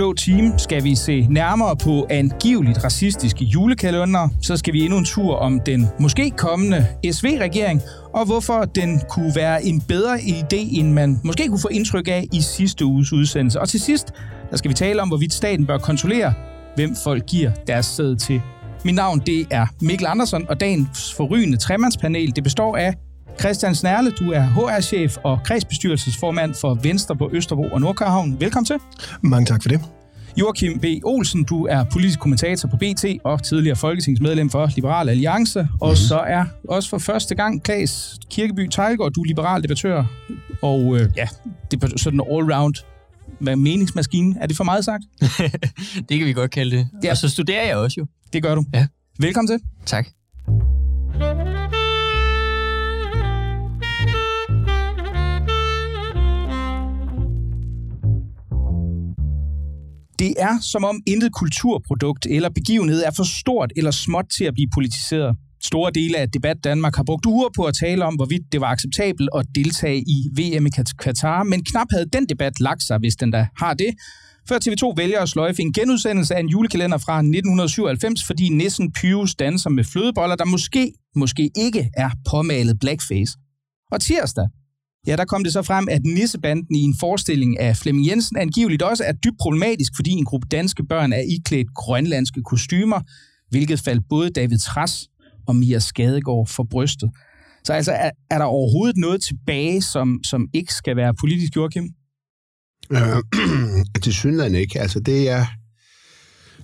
blå team skal vi se nærmere på angiveligt racistiske julekalender. Så skal vi endnu en tur om den måske kommende SV-regering, og hvorfor den kunne være en bedre idé, end man måske kunne få indtryk af i sidste uges udsendelse. Og til sidst, der skal vi tale om, hvorvidt staten bør kontrollere, hvem folk giver deres sæde til. Mit navn det er Mikkel Andersen, og dagens forrygende tremandspanel det består af Christian Snærle, du er HR-chef og kredsbestyrelsesformand for Venstre på Østerbro og Nordkørhavn. Velkommen til. Mange tak for det. Joachim B. Olsen, du er politisk kommentator på BT og tidligere folketingsmedlem for Liberal Alliance. Mm-hmm. Og så er også for første gang Klaas Kirkeby Tejlgaard, du er liberal debattør. Og øh, ja, det er sådan en all-round hvad meningsmaskine. Er det for meget sagt? det kan vi godt kalde det. Ja. Og så studerer jeg også jo. Det gør du. Ja. Velkommen til. Tak. Det er som om intet kulturprodukt eller begivenhed er for stort eller småt til at blive politiseret. Store dele af Debat Danmark har brugt uger på at tale om, hvorvidt det var acceptabelt at deltage i VM i Katar, men knap havde den debat lagt sig, hvis den da har det. Før TV2 vælger at sløjfe en genudsendelse af en julekalender fra 1997, fordi nissen Pius danser med flødeboller, der måske, måske ikke er påmalet blackface. Og tirsdag, Ja, der kom det så frem, at Nissebanden i en forestilling af Flemming Jensen angiveligt også er dybt problematisk, fordi en gruppe danske børn er iklædt grønlandske kostymer, hvilket faldt både David Tras og Mia Skadegård for brystet. Så altså, er, er der overhovedet noget tilbage, som, som ikke skal være politisk, Joachim? Øh, til synligheden ikke. Altså, det er...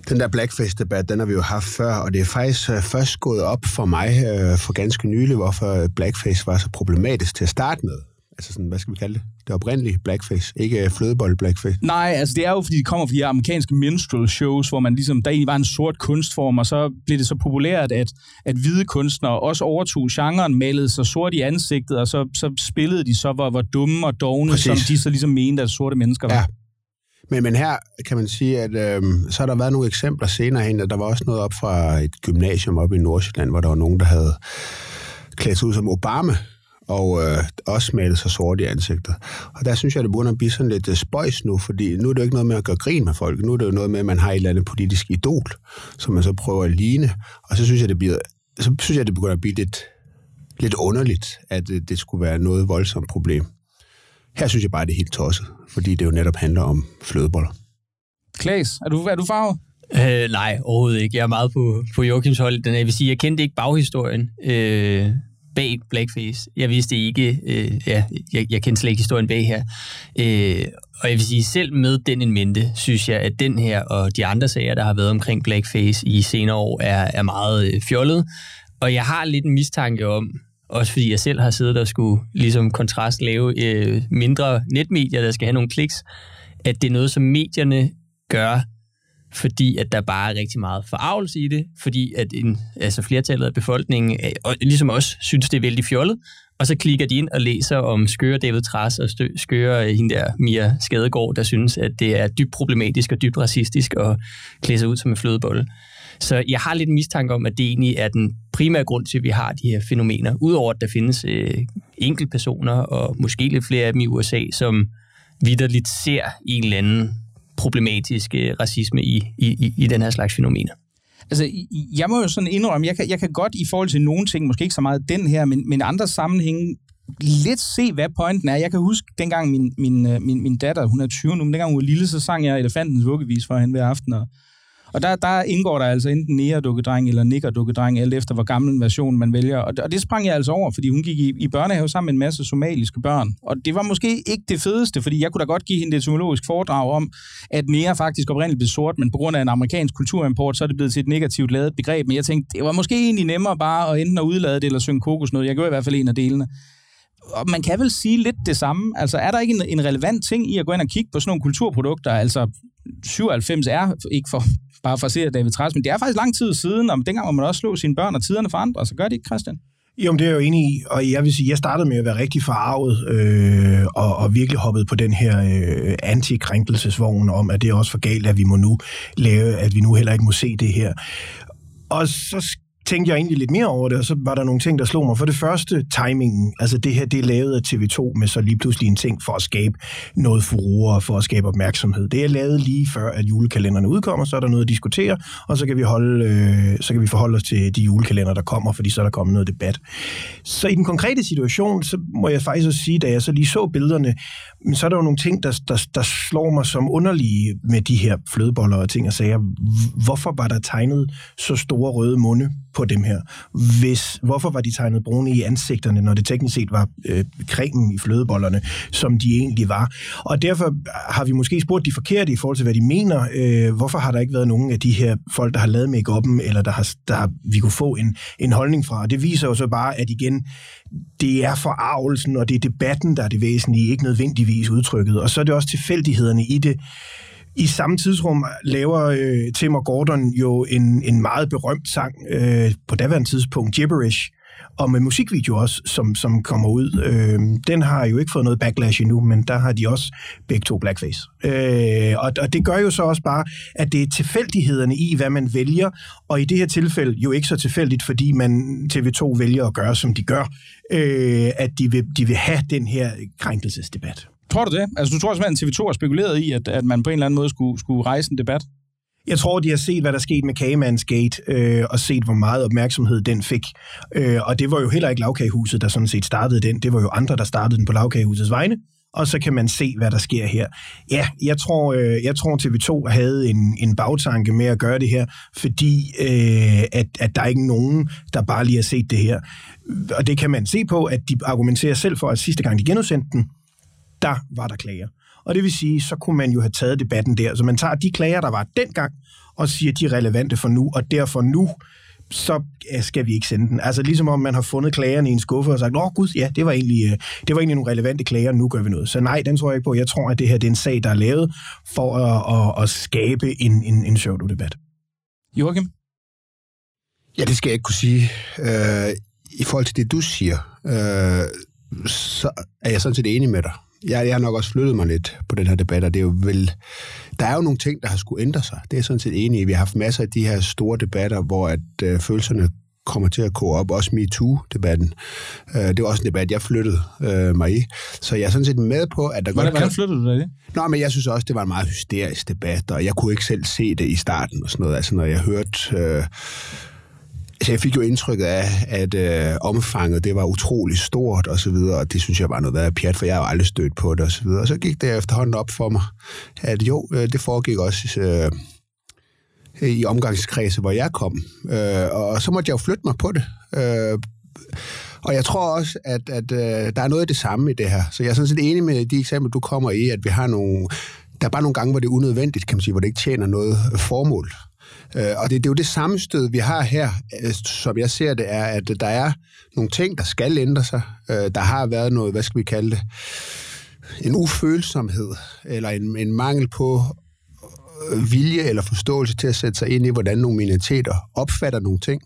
Den der blackface-debat, den har vi jo haft før, og det er faktisk øh, først gået op for mig øh, for ganske nylig, hvorfor blackface var så problematisk til at starte med altså sådan, hvad skal vi kalde det? Det oprindelige blackface, ikke flødebold blackface. Nej, altså det er jo, fordi det kommer fra de amerikanske minstrel shows, hvor man ligesom, der egentlig var en sort kunstform, og så blev det så populært, at, at hvide kunstnere også overtog genren, malede sig sort i ansigtet, og så, så spillede de så, hvor, hvor dumme og dogne, Præcis. som de så ligesom mente, at sorte mennesker var. Ja. Men, men her kan man sige, at øh, så har der været nogle eksempler senere hen, at der var også noget op fra et gymnasium op i Nordsjælland, hvor der var nogen, der havde klædt sig ud som Obama, og øh, også malet sig sort i ansigtet. Og der synes jeg, det burde blive sådan lidt uh, spøjs nu, fordi nu er det jo ikke noget med at gøre grin med folk. Nu er det jo noget med, at man har et eller andet politisk idol, som man så prøver at ligne. Og så synes jeg, det bliver, så synes jeg, det begynder at blive lidt, lidt underligt, at uh, det skulle være noget voldsomt problem. Her synes jeg bare, det er helt tosset, fordi det jo netop handler om flødeboller. Klaas, er du, er du farvet? Øh, nej, overhovedet ikke. Jeg er meget på, på Joachims hold. Den, jeg vil sige, jeg kendte ikke baghistorien. Øh, bag Blackface. Jeg vidste ikke, øh, ja, jeg, jeg kendte slet ikke historien bag her. Øh, og jeg vil sige, selv med den en mente, synes jeg, at den her og de andre sager, der har været omkring Blackface i senere år, er, er meget øh, fjollet. Og jeg har lidt en mistanke om, også fordi jeg selv har siddet og skulle ligesom kontrast lave øh, mindre netmedier, der skal have nogle kliks, at det er noget, som medierne gør fordi at der bare er rigtig meget forarvelse i det, fordi at en, altså flertallet af befolkningen, øh, og ligesom også, synes det er vældig fjollet, og så klikker de ind og læser om skøre David Træs og skøre øh, hende der Mia Skadegård, der synes, at det er dybt problematisk og dybt racistisk at klæde sig ud som en flødebolle. Så jeg har lidt mistanke om, at det egentlig er den primære grund til, at vi har de her fænomener. Udover at der findes øh, enkeltpersoner, og måske lidt flere af dem i USA, som vidderligt ser en eller anden problematisk øh, racisme i, i, i den her slags fænomener. Altså, jeg må jo sådan indrømme, jeg kan, jeg kan godt i forhold til nogle ting, måske ikke så meget den her, men, men andre sammenhænge, lidt se, hvad pointen er. Jeg kan huske, dengang min, min, øh, min, min datter, hun er 20 nu, men dengang hun var lille, så sang jeg Elefantens vuggevis for hende hver aften, og og der, der indgår der altså enten nære-dukkedreng eller nikker-dukkedreng, alt efter hvor gammel en version man vælger. Og det, og det sprang jeg altså over, fordi hun gik i, i børnehave sammen med en masse somaliske børn. Og det var måske ikke det fedeste, fordi jeg kunne da godt give hende et etymologisk foredrag om, at nære faktisk oprindeligt blev sort, men på grund af en amerikansk kulturimport, så er det blevet til et negativt lavet begreb. Men jeg tænkte, det var måske egentlig nemmere bare at enten at udlade det eller synge kokosnød. Jeg gjorde i hvert fald en af delene og man kan vel sige lidt det samme. Altså, er der ikke en, en relevant ting i at gå ind og kigge på sådan nogle kulturprodukter? Altså, 97 er ikke for bare for at se David Træs, men det er faktisk lang tid siden, og dengang må man også slå sine børn og tiderne forandrer, så gør det ikke, Christian? Jo, det er jeg jo enig i, og jeg vil sige, jeg startede med at være rigtig forarvet øh, og, og virkelig hoppet på den her øh, antikrænkelsesvogn om, at det er også for galt, at vi må nu lave, at vi nu heller ikke må se det her. Og så tænkte jeg egentlig lidt mere over det, og så var der nogle ting, der slog mig. For det første, timingen. Altså det her, det er lavet af TV2 med så lige pludselig en ting for at skabe noget furore, for at skabe opmærksomhed. Det er lavet lige før, at julekalenderne udkommer, så er der noget at diskutere, og så kan vi, holde, øh, så kan vi forholde os til de julekalender, der kommer, fordi så er der kommet noget debat. Så i den konkrete situation, så må jeg faktisk også sige, da jeg så lige så billederne, men så er der jo nogle ting, der, der, der slår mig som underlige med de her flødeboller og ting og sager. Hvorfor var der tegnet så store røde munde på dem her. Hvis, hvorfor var de tegnet brune i ansigterne, når det teknisk set var øh, cremen i flødebollerne, som de egentlig var? Og derfor har vi måske spurgt de forkerte i forhold til, hvad de mener. Øh, hvorfor har der ikke været nogen af de her folk, der har lavet make eller der, har, der vi kunne få en, en holdning fra? Og det viser jo så bare, at igen, det er forarvelsen, og det er debatten, der er det væsentlige, ikke nødvendigvis udtrykket. Og så er det også tilfældighederne i det, i samme tidsrum laver øh, Tim og Gordon jo en, en meget berømt sang øh, på daværende tidspunkt, Gibberish, og med musikvideo også, som, som kommer ud. Øh, den har jo ikke fået noget backlash endnu, men der har de også begge to blackface. Øh, og, og det gør jo så også bare, at det er tilfældighederne i, hvad man vælger, og i det her tilfælde jo ikke så tilfældigt, fordi man TV2 vælger at gøre, som de gør, øh, at de vil, de vil have den her krænkelsesdebat. Tror du det? Altså, du tror simpelthen, at TV2 har spekuleret i, at, at man på en eller anden måde skulle, skulle rejse en debat? Jeg tror, de har set, hvad der skete med Kagemans Gate, øh, og set, hvor meget opmærksomhed den fik. Øh, og det var jo heller ikke Lavkagehuset, der sådan set startede den. Det var jo andre, der startede den på Lavkagehusets vegne. Og så kan man se, hvad der sker her. Ja, jeg tror, øh, jeg tror TV2 havde en, en bagtanke med at gøre det her, fordi øh, at, at der er ikke nogen, der bare lige har set det her. Og det kan man se på, at de argumenterer selv for, at sidste gang de genudsendte den, der var der klager. Og det vil sige, så kunne man jo have taget debatten der. Så man tager de klager, der var dengang, og siger, de er relevante for nu, og derfor nu, så skal vi ikke sende den. Altså ligesom om man har fundet klagerne i en skuffe og sagt, åh gud, ja, det var, egentlig, øh, det var egentlig nogle relevante klager, nu gør vi noget. Så nej, den tror jeg ikke på. Jeg tror, at det her det er en sag, der er lavet for at, at, at skabe en, en, en pseudo-debat. Joachim? Ja, det skal jeg ikke kunne sige. Øh, I forhold til det, du siger, øh, så er jeg sådan set enig med dig jeg, jeg har nok også flyttet mig lidt på den her debat, og det er jo vel... Der er jo nogle ting, der har skulle ændre sig. Det er jeg sådan set enig i. Vi har haft masser af de her store debatter, hvor at øh, følelserne kommer til at gå op, også MeToo-debatten. Øh, det var også en debat, jeg flyttede øh, mig i. Så jeg er sådan set med på, at der hvordan, godt kan... flyttede du dig det? Nå, men jeg synes også, det var en meget hysterisk debat, og jeg kunne ikke selv se det i starten og sådan noget. Altså, når jeg hørte... Øh, så jeg fik jo indtrykket af, at øh, omfanget det var utrolig stort og så videre, og det synes jeg var noget værd pjat, for jeg har jo aldrig stødt på det og så videre. Og så gik det efterhånden op for mig, at jo, øh, det foregik også øh, i omgangskredse, hvor jeg kom. Øh, og så måtte jeg jo flytte mig på det. Øh, og jeg tror også, at, at øh, der er noget af det samme i det her. Så jeg er sådan set enig med de eksempler, du kommer i, at vi har nogle... Der er bare nogle gange, hvor det er unødvendigt, kan man sige, hvor det ikke tjener noget formål. Øh, og det, det er jo det sammenstød, vi har her, øh, som jeg ser det, er, at der er nogle ting, der skal ændre sig. Øh, der har været noget, hvad skal vi kalde det, en ufølsomhed, eller en, en mangel på øh, vilje eller forståelse til at sætte sig ind i, hvordan nogle minoriteter opfatter nogle ting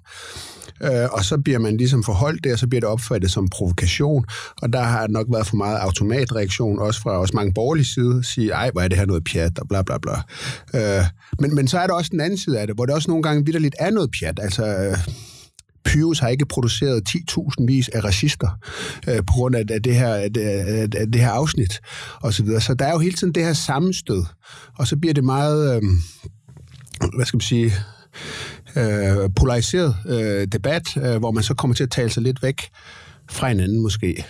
øh, og så bliver man ligesom forholdt der, så bliver det opfattet som provokation, og der har nok været for meget automatreaktion, også fra også mange borgerlige side, sige, ej, hvor er det her noget pjat, og bla bla bla. Øh, men, men så er der også den anden side af det, hvor det også nogle gange vidderligt er noget pjat, altså... Øh, Pyrus har ikke produceret 10.000 vis af racister øh, på grund af, det her, af, det, af det her afsnit og så videre. Så der er jo hele tiden det her sammenstød, og så bliver det meget, øh, hvad skal man sige, øh, polariseret øh, debat, øh, hvor man så kommer til at tale sig lidt væk fra hinanden måske.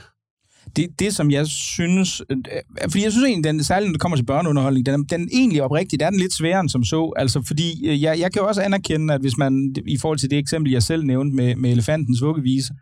Det, det som jeg synes, øh, øh, fordi jeg synes egentlig, den, særligt når det kommer til børneunderholdning, den, den egentlig oprigtigt, er den lidt sværere end som så, altså fordi øh, jeg, jeg kan også anerkende, at hvis man, i forhold til det eksempel, jeg selv nævnte med, med elefantens vuggevise,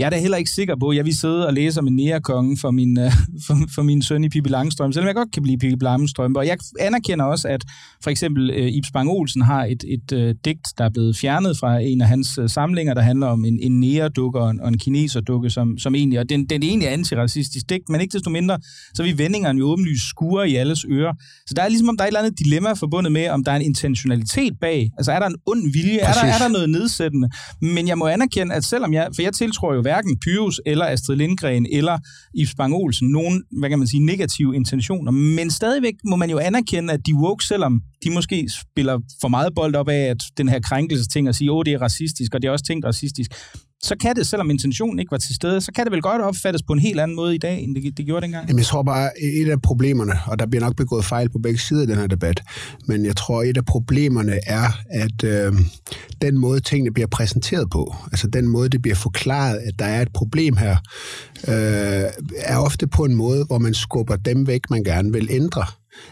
jeg er da heller ikke sikker på, at jeg vil sidde og læse om en nærekonge for min, uh, for, for min søn i Pippi Langstrøm, selvom jeg godt kan blive Pippi Langstrøm. Og jeg anerkender også, at for eksempel uh, Ibs Bang Olsen har et, et uh, digt, der er blevet fjernet fra en af hans uh, samlinger, der handler om en, en næredukke og en, og en kineserdukke, som, som egentlig, og den, den er egentlig antiracistisk digt, men ikke desto mindre, så vi vendingerne jo åbenlyst skuer i alles ører. Så der er ligesom, om der er et eller andet dilemma forbundet med, om der er en intentionalitet bag. Altså er der en ond vilje? Er der, er der noget nedsættende? Men jeg må anerkende, at selvom jeg, for jeg tiltror jo hverken Pyrus eller Astrid Lindgren eller Yves Bang Olsen nogen, hvad kan man sige, negative intentioner, men stadigvæk må man jo anerkende, at de woke, selvom de måske spiller for meget bold op af, at den her krænkelsesting og sige, åh, det er racistisk, og det er også tænkt racistisk, så kan det, selvom intentionen ikke var til stede, så kan det vel godt opfattes på en helt anden måde i dag, end det, det gjorde dengang. Jamen, jeg tror bare, et af problemerne, og der bliver nok begået fejl på begge sider i den her debat, men jeg tror, et af problemerne er, at øh, den måde, tingene bliver præsenteret på, altså den måde, det bliver forklaret, at der er et problem her, øh, er ofte på en måde, hvor man skubber dem væk, man gerne vil ændre.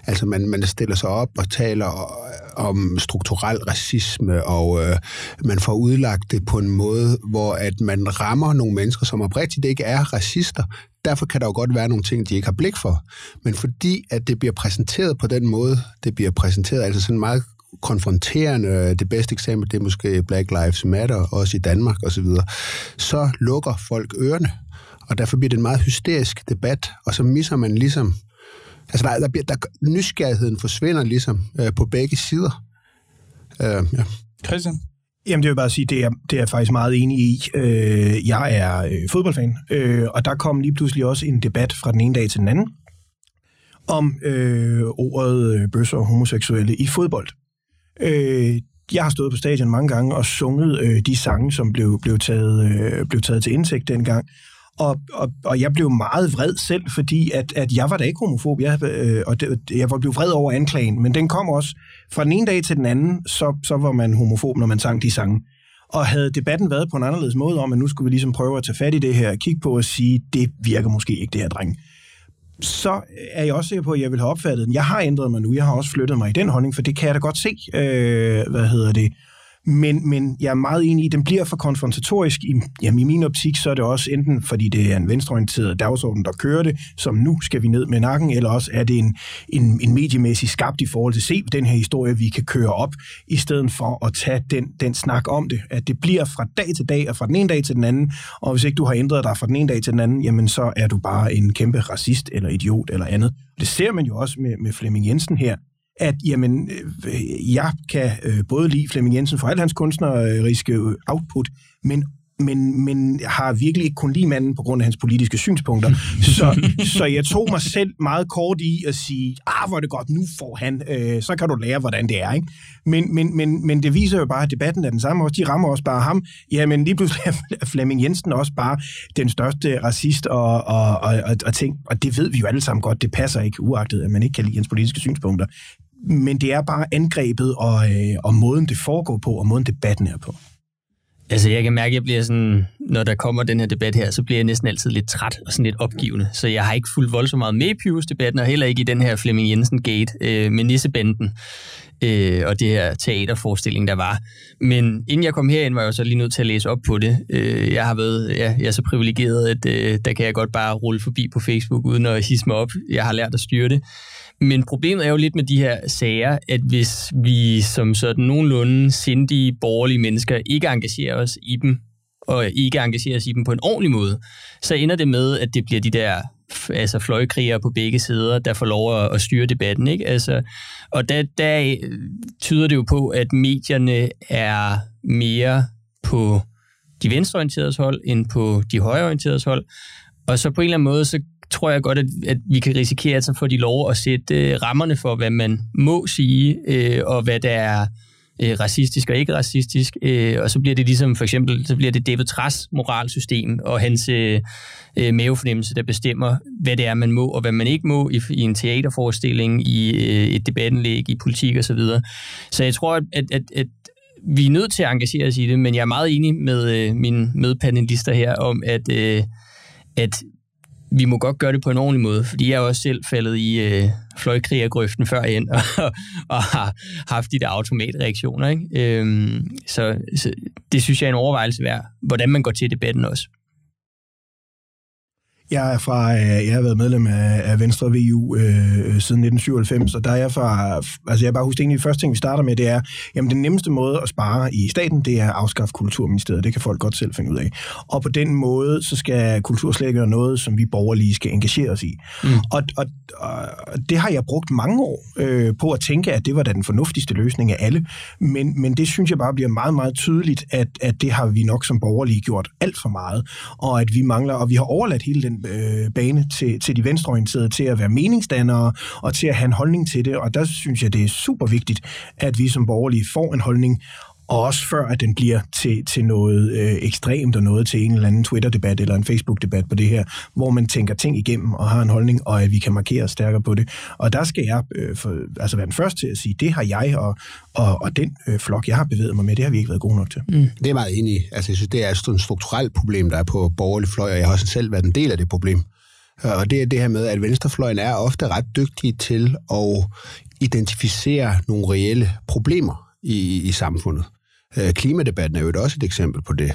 Altså man, man stiller sig op og taler øh, om strukturel racisme, og øh, man får udlagt det på en måde, hvor at man rammer nogle mennesker, som oprigtigt ikke er racister. Derfor kan der jo godt være nogle ting, de ikke har blik for. Men fordi at det bliver præsenteret på den måde, det bliver præsenteret, altså sådan meget konfronterende, det bedste eksempel, det er måske Black Lives Matter, også i Danmark osv., så, så lukker folk ørerne. Og derfor bliver det en meget hysterisk debat, og så misser man ligesom Altså, der, der, bliver, der, nysgerrigheden forsvinder ligesom øh, på begge sider. Øh, ja. Christian? Jamen, det vil bare sige, det er, det er jeg faktisk meget enig i. Øh, jeg er øh, fodboldfan, øh, og der kom lige pludselig også en debat fra den ene dag til den anden om øh, ordet øh, bøsser og homoseksuelle i fodbold. Øh, jeg har stået på stadion mange gange og sunget øh, de sange, som blev, blev, taget, øh, blev taget til indsigt dengang. Og, og, og jeg blev meget vred selv, fordi at, at jeg var da ikke homofob, jeg, øh, og det, jeg blev vred over anklagen, men den kom også fra den ene dag til den anden, så, så var man homofob, når man sang de sange. Og havde debatten været på en anderledes måde om, at nu skulle vi ligesom prøve at tage fat i det her, kigge på og sige, det virker måske ikke det her, dreng. Så er jeg også sikker på, at jeg vil have opfattet den. Jeg har ændret mig nu, jeg har også flyttet mig i den holdning, for det kan jeg da godt se, øh, hvad hedder det, men, men jeg er meget enig i, at den bliver for konfrontatorisk. I, jamen, I min optik, så er det også enten, fordi det er en venstreorienteret dagsorden, der kører det, som nu skal vi ned med nakken, eller også er det en, en, en mediemæssig skabt i forhold til, se den her historie, vi kan køre op, i stedet for at tage den, den snak om det. At det bliver fra dag til dag, og fra den ene dag til den anden, og hvis ikke du har ændret dig fra den ene dag til den anden, jamen så er du bare en kæmpe racist, eller idiot, eller andet. Det ser man jo også med, med Flemming Jensen her, at jamen, øh, jeg kan øh, både lide Flemming Jensen for al hans kunstneriske output, men men, men har virkelig ikke kun lide manden på grund af hans politiske synspunkter. Så, så jeg tog mig selv meget kort i at sige, ah, hvor er det godt, nu får han, øh, så kan du lære, hvordan det er. Ikke? Men, men, men, men det viser jo bare, at debatten er den samme også. De rammer også bare ham. Ja, men lige pludselig er Flemming Jensen også bare den største racist og, og, og, og, og ting. Og det ved vi jo alle sammen godt, det passer ikke, uagtet at man ikke kan lide hans politiske synspunkter men det er bare angrebet og, øh, og måden, det foregår på, og måden debatten er på. Altså, jeg kan mærke, at jeg bliver sådan, når der kommer den her debat her, så bliver jeg næsten altid lidt træt og sådan lidt opgivende. Så jeg har ikke fulgt voldsomt meget med i Pius-debatten, og heller ikke i den her Flemming Jensen-gate øh, med Nissebanden øh, og det her teaterforestilling, der var. Men inden jeg kom herind, var jeg så lige nødt til at læse op på det. Øh, jeg har været, ja, jeg er så privilegeret, at øh, der kan jeg godt bare rulle forbi på Facebook, uden at hisse mig op. Jeg har lært at styre det. Men problemet er jo lidt med de her sager, at hvis vi som sådan nogenlunde sindige, borgerlige mennesker ikke engagerer os i dem, og ikke engagerer os i dem på en ordentlig måde, så ender det med, at det bliver de der altså fløjkrigere på begge sider, der får lov at, styre debatten. Ikke? Altså, og der, der tyder det jo på, at medierne er mere på de venstreorienterede hold, end på de højreorienterede hold. Og så på en eller anden måde, så tror jeg godt, at, at vi kan risikere, at så får de lov at sætte øh, rammerne for, hvad man må sige, øh, og hvad der er øh, racistisk og ikke racistisk. Øh, og så bliver det ligesom, for eksempel, så bliver det David Tras moralsystem og hans øh, øh, mavefornemmelse, der bestemmer, hvad det er, man må og hvad man ikke må i, i en teaterforestilling, i øh, et debattenlæg, i politik osv. Så, videre. så jeg tror, at, at, at, at vi er nødt til at engagere os i det, men jeg er meget enig med øh, mine medpanelister her om, at, øh, at vi må godt gøre det på en ordentlig måde, fordi jeg er også selv faldet i øh, fløjkrigergrøften førhen, og, og har haft de der automatreaktioner. Ikke? Øhm, så, så det synes jeg er en overvejelse værd, hvordan man går til debatten også. Jeg er fra, øh, jeg har været medlem af, af Venstre VU øh, siden 1997, og der er jeg fra, altså jeg bare husker egentlig, første ting, vi starter med, det er, jamen den nemmeste måde at spare i staten, det er at afskaffe Kulturministeriet. Det kan folk godt selv finde ud af. Og på den måde, så skal kultur slet ikke være noget, som vi borgerlige skal engagere os i. Mm. Og, og, og det har jeg brugt mange år øh, på at tænke, at det var da den fornuftigste løsning af alle. Men, men det synes jeg bare bliver meget, meget tydeligt, at, at det har vi nok som borgerlige gjort alt for meget, og at vi mangler, og vi har overladt hele den øh, bane til, til de venstreorienterede til at være meningsdannere og til at have en holdning til det, og der synes jeg, det er super vigtigt, at vi som borgerlige får en holdning, og også før, at den bliver til, til noget øh, ekstremt og noget til en eller anden Twitter-debat eller en Facebook-debat på det her, hvor man tænker ting igennem og har en holdning, og at vi kan markere stærkere på det. Og der skal jeg øh, for, altså være den første til at sige, det har jeg og, og, og den øh, flok, jeg har bevæget mig med, det har vi ikke været gode nok til. Mm. Det er meget enig i. Altså, jeg synes, det er et strukturelt problem, der er på borgerlig fløj, og jeg har også selv været en del af det problem. Og det er det her med, at venstrefløjen er ofte ret dygtige til at identificere nogle reelle problemer i, i samfundet. Øh, klimadebatten er jo også et eksempel på det,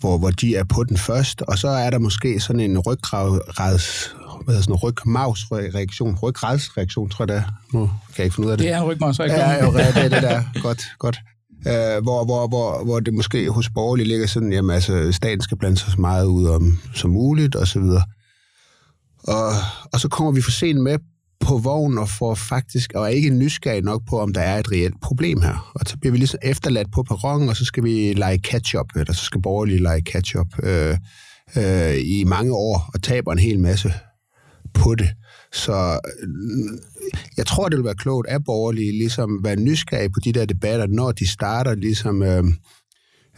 hvor, hvor de er på den først, og så er der måske sådan en ryggrads, hvad hedder sådan en rygmavsreaktion, ryggradsreaktion, tror jeg det er. Nu kan jeg ikke finde ud af det. Det er rygmavsreaktion. Ja, jo, det er det der. godt, godt. Uh, hvor, hvor, hvor, hvor det måske hos borgerlige ligger sådan, jamen altså, staten skal blande sig så meget ud om som muligt, og så videre. Og, og så kommer vi for sent med på vognen og får faktisk, og er ikke nysgerrig nok på, om der er et reelt problem her. Og så bliver vi ligesom efterladt på perronen, og så skal vi lege catch-up, øh, eller så skal borgerlige lege catch-up øh, øh, i mange år, og taber en hel masse på det. Så øh, jeg tror, det vil være klogt af borgerlige ligesom være nysgerrige på de der debatter, når de starter ligesom øh,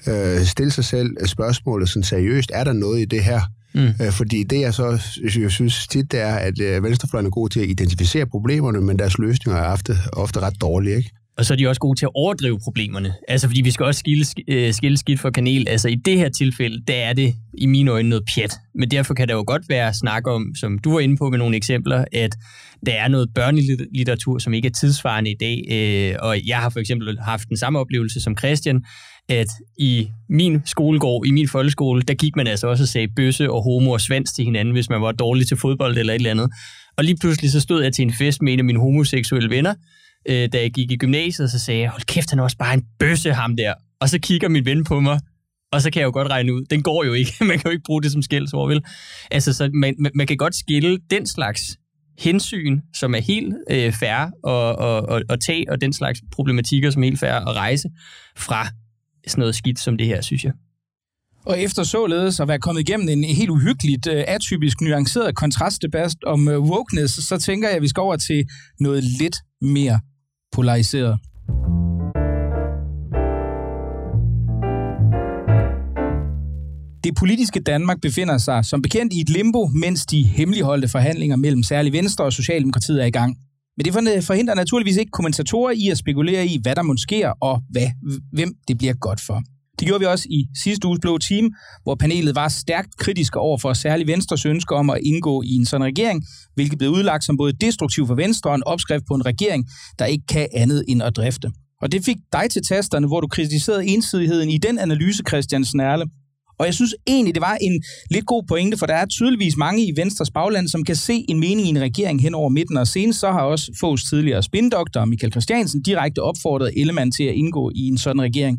øh, stille sig selv øh, spørgsmålet sådan seriøst, er der noget i det her? Mm. Øh, fordi det jeg så jeg synes tit, det er, at øh, venstrefløjen er god til at identificere problemerne, men deres løsninger er ofte, ofte ret dårlige, ikke? Og så er de også gode til at overdrive problemerne. Altså, fordi vi skal også skille, øh, skille skidt for kanel. Altså, i det her tilfælde, der er det i mine øjne noget pjat. Men derfor kan der jo godt være snak om, som du var inde på med nogle eksempler, at der er noget børnelitteratur, som ikke er tidsvarende i dag. Og jeg har for eksempel haft den samme oplevelse som Christian, at i min skolegård, i min folkeskole, der gik man altså også og sagde bøsse og homo og svans til hinanden, hvis man var dårlig til fodbold eller et eller andet. Og lige pludselig så stod jeg til en fest med en af mine homoseksuelle venner, øh, da jeg gik i gymnasiet, så sagde jeg, hold kæft, han er også bare en bøsse, ham der. Og så kigger min ven på mig, og så kan jeg jo godt regne ud, den går jo ikke. man kan jo ikke bruge det som skældsord, vel? Altså, så man, man kan godt skille den slags hensyn, som er helt øh, fair og, og, og, at tage, og den slags problematikker, som er helt fair at rejse fra sådan noget skidt som det her, synes jeg. Og efter således at være kommet igennem en helt uhyggeligt, øh, atypisk, nuanceret kontrastdebat om øh, wokeness, så tænker jeg, at vi skal over til noget lidt mere polariseret. Det politiske Danmark befinder sig som bekendt i et limbo, mens de hemmeligholdte forhandlinger mellem særlig Venstre og Socialdemokratiet er i gang. Men det øh, forhindrer naturligvis ikke kommentatorer i at spekulere i, hvad der måske sker, og hvad, hvem det bliver godt for. Det gjorde vi også i sidste uges blå team, hvor panelet var stærkt kritisk over for særlig Venstres ønske om at indgå i en sådan regering, hvilket blev udlagt som både destruktiv for Venstre og en opskrift på en regering, der ikke kan andet end at drifte. Og det fik dig til tasterne, hvor du kritiserede ensidigheden i den analyse, Christian Snærle. Og jeg synes egentlig, det var en lidt god pointe, for der er tydeligvis mange i Venstres bagland, som kan se en mening i en regering hen over midten. Og senest så har også Fogs tidligere spindoktor Michael Christiansen direkte opfordret Ellemann til at indgå i en sådan regering.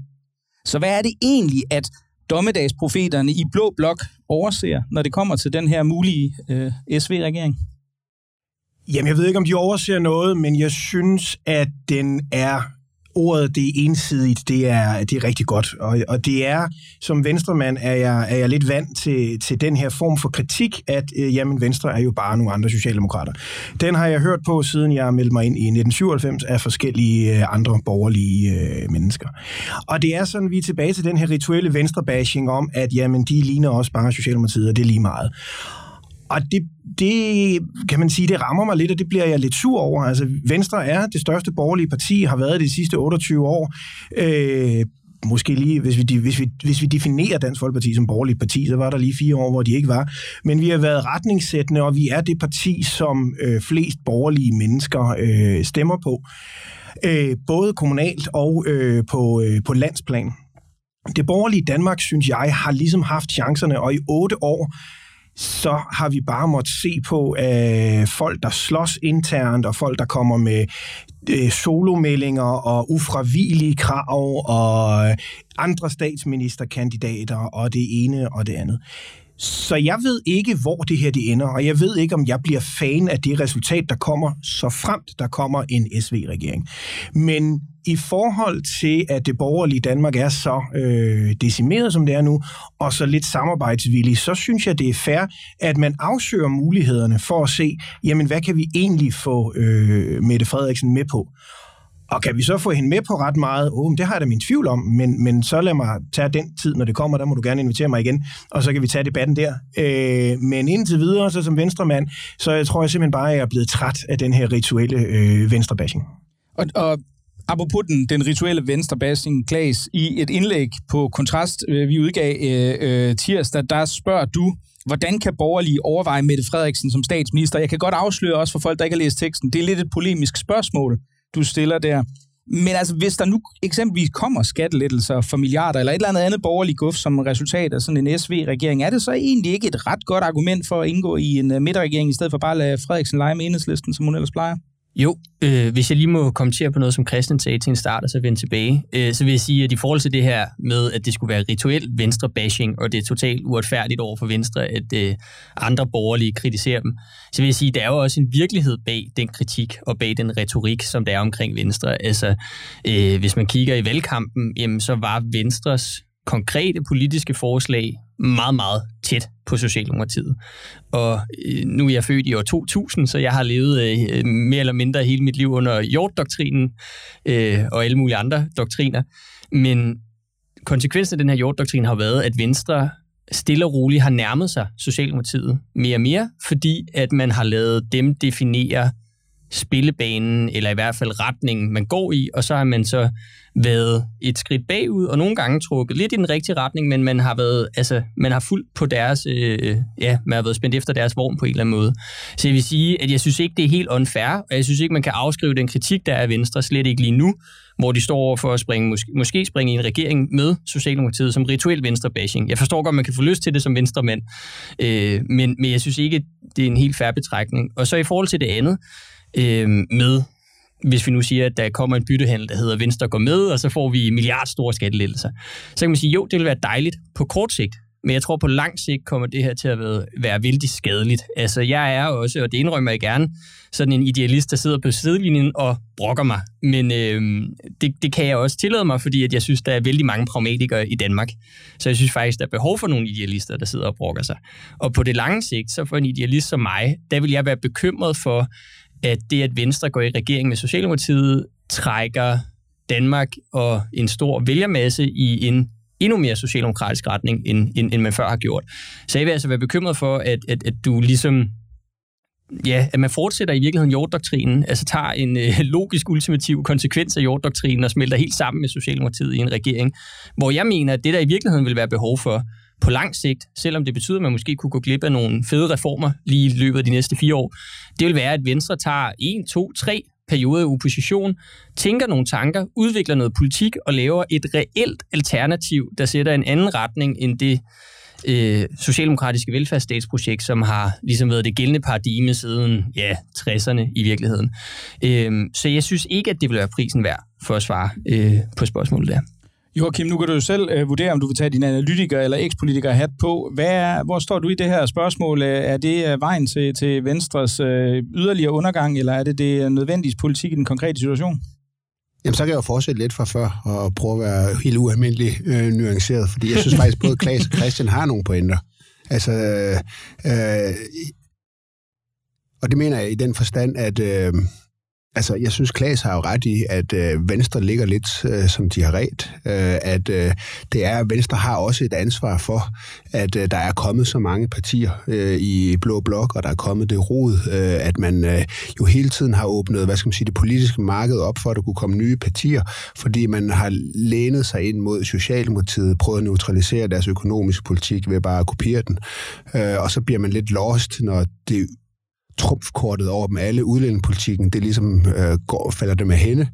Så hvad er det egentlig, at dommedagsprofeterne i Blå Blok overser, når det kommer til den her mulige øh, SV-regering? Jamen, jeg ved ikke, om de overser noget, men jeg synes, at den er ordet det er ensidigt, det er, det er rigtig godt. Og, og det er, som venstremand, er jeg, er jeg lidt vant til, til den her form for kritik, at øh, jamen, Venstre er jo bare nogle andre socialdemokrater. Den har jeg hørt på, siden jeg meldte mig ind i 1997 af forskellige øh, andre borgerlige øh, mennesker. Og det er sådan, vi er tilbage til den her rituelle venstrebashing om, at jamen, de ligner også bare Socialdemokratiet, og det er lige meget. Og det, det kan man sige, det rammer mig lidt, og det bliver jeg lidt sur over. Altså, Venstre er det største borgerlige parti, har været det de sidste 28 år. Øh, måske lige, hvis vi, hvis, vi, hvis vi definerer Dansk Folkeparti som borgerligt parti, så var der lige fire år, hvor de ikke var. Men vi har været retningssættende, og vi er det parti, som øh, flest borgerlige mennesker øh, stemmer på. Øh, både kommunalt og øh, på, øh, på landsplan. Det borgerlige Danmark, synes jeg, har ligesom haft chancerne, og i otte år så har vi bare måttet se på øh, folk, der slås internt, og folk, der kommer med øh, solomeldinger og ufravigelige krav, og andre statsministerkandidater, og det ene og det andet. Så jeg ved ikke, hvor det her det ender, og jeg ved ikke, om jeg bliver fan af det resultat, der kommer, så fremt der kommer en SV-regering. Men i forhold til, at det borgerlige Danmark er så øh, decimeret, som det er nu, og så lidt samarbejdsvillig, så synes jeg, det er fair, at man afsøger mulighederne for at se, jamen, hvad kan vi egentlig få øh, Mette Frederiksen med på? Og kan vi så få hende med på ret meget? Oh, det har jeg da min tvivl om, men, men så lad mig tage den tid, når det kommer. Der må du gerne invitere mig igen, og så kan vi tage debatten der. Øh, men indtil videre, så som venstremand, så jeg tror jeg simpelthen bare, at jeg er blevet træt af den her rituelle øh, venstrebashing. Og, og apropos den, den rituelle venstrebashing, Klaas, i et indlæg på Kontrast, øh, vi udgav øh, øh, tirsdag, der spørger du, hvordan kan borgerlige overveje Mette Frederiksen som statsminister? Jeg kan godt afsløre også for folk, der ikke har læst teksten. Det er lidt et polemisk spørgsmål du stiller der. Men altså, hvis der nu eksempelvis kommer skattelettelser for milliarder, eller et eller andet andet borgerligt guf som resultat af sådan en SV-regering, er det så egentlig ikke et ret godt argument for at indgå i en øh, midterregering, i stedet for bare at lade Frederiksen lege med enhedslisten, som hun ellers plejer? Jo, øh, hvis jeg lige må kommentere på noget, som Christian sagde til en start, og så vende tilbage, øh, så vil jeg sige, at i forhold til det her med, at det skulle være rituel venstre-bashing, og det er totalt uretfærdigt over for Venstre, at øh, andre borgerlige kritiserer dem, så vil jeg sige, at der er jo også en virkelighed bag den kritik og bag den retorik, som der er omkring Venstre. Altså, øh, hvis man kigger i valgkampen, jamen, så var Venstres konkrete politiske forslag meget, meget tæt på Socialdemokratiet. Og øh, nu er jeg født i år 2000, så jeg har levet øh, mere eller mindre hele mit liv under jorddoktrinen øh, og alle mulige andre doktriner. Men konsekvensen af den her jorddoktrin har været, at Venstre stille og roligt har nærmet sig Socialdemokratiet mere og mere, fordi at man har lavet dem definere spillebanen, eller i hvert fald retningen, man går i, og så har man så været et skridt bagud, og nogle gange trukket lidt i den rigtige retning, men man har været, altså, man har fulgt på deres, øh, ja, man har været spændt efter deres vogn på en eller anden måde. Så jeg vil sige, at jeg synes ikke, det er helt unfair, og jeg synes ikke, man kan afskrive den kritik, der er af Venstre, slet ikke lige nu, hvor de står over for at springe, måske, måske springe i en regering med Socialdemokratiet som rituel venstrebashing. Jeg forstår godt, man kan få lyst til det som venstremand, øh, men, men jeg synes ikke, det er en helt færre betrækning. Og så i forhold til det andet, øh, med, hvis vi nu siger, at der kommer en byttehandel, der hedder Venstre går med, og så får vi milliardstore skattelettelser. Så kan man sige, jo, det vil være dejligt på kort sigt, men jeg tror på lang sigt kommer det her til at være, være vældig skadeligt. Altså jeg er også, og det indrømmer jeg gerne, sådan en idealist, der sidder på sidelinjen og brokker mig. Men øh, det, det kan jeg også tillade mig, fordi at jeg synes, der er vældig mange pragmatikere i Danmark. Så jeg synes faktisk, der er behov for nogle idealister, der sidder og brokker sig. Og på det lange sigt, så for en idealist som mig, der vil jeg være bekymret for, at det, at Venstre går i regering med Socialdemokratiet, trækker Danmark og en stor vælgermasse i en endnu mere socialdemokratisk retning, end, end, end man før har gjort. Så jeg vil altså være bekymret for, at, at, at du ligesom ja, at man fortsætter i virkeligheden jorddoktrinen, altså tager en øh, logisk ultimativ konsekvens af jorddoktrinen og smelter helt sammen med Socialdemokratiet i en regering, hvor jeg mener, at det der i virkeligheden vil være behov for, på lang sigt, selvom det betyder, at man måske kunne gå glip af nogle fede reformer lige i løbet af de næste fire år, det vil være, at Venstre tager en, to, tre periode i opposition, tænker nogle tanker, udvikler noget politik og laver et reelt alternativ, der sætter en anden retning end det øh, socialdemokratiske velfærdsstatsprojekt, som har ligesom været det gældende paradigme siden ja, 60'erne i virkeligheden. Øh, så jeg synes ikke, at det vil være prisen værd for at svare øh, på spørgsmålet der. Joachim, nu kan du jo selv øh, vurdere, om du vil tage din analytiker eller ekspolitiker hat på. Hvad er, hvor står du i det her spørgsmål? Øh, er det øh, vejen til, til Venstres øh, yderligere undergang, eller er det det nødvendige politik i den konkrete situation? Jamen, så kan jeg jo fortsætte lidt fra før og prøve at være helt ualmindelig øh, nuanceret, fordi jeg synes faktisk, både Klaas og Christian har nogle pointer. Altså, øh, øh og det mener jeg i den forstand, at øh, Altså, jeg synes, Klaas har jo ret i, at øh, Venstre ligger lidt, øh, som de har ret. Øh, at øh, det er, Venstre har også et ansvar for, at øh, der er kommet så mange partier øh, i Blå Blok, og der er kommet det rod, øh, at man øh, jo hele tiden har åbnet, hvad skal man sige, det politiske marked op for, at der kunne komme nye partier, fordi man har lænet sig ind mod Socialdemokratiet, prøvet at neutralisere deres økonomiske politik ved bare at kopiere den. Øh, og så bliver man lidt lost, når det trumfkortet over dem alle. Udlændingepolitikken, det ligesom øh, går, falder det med hende.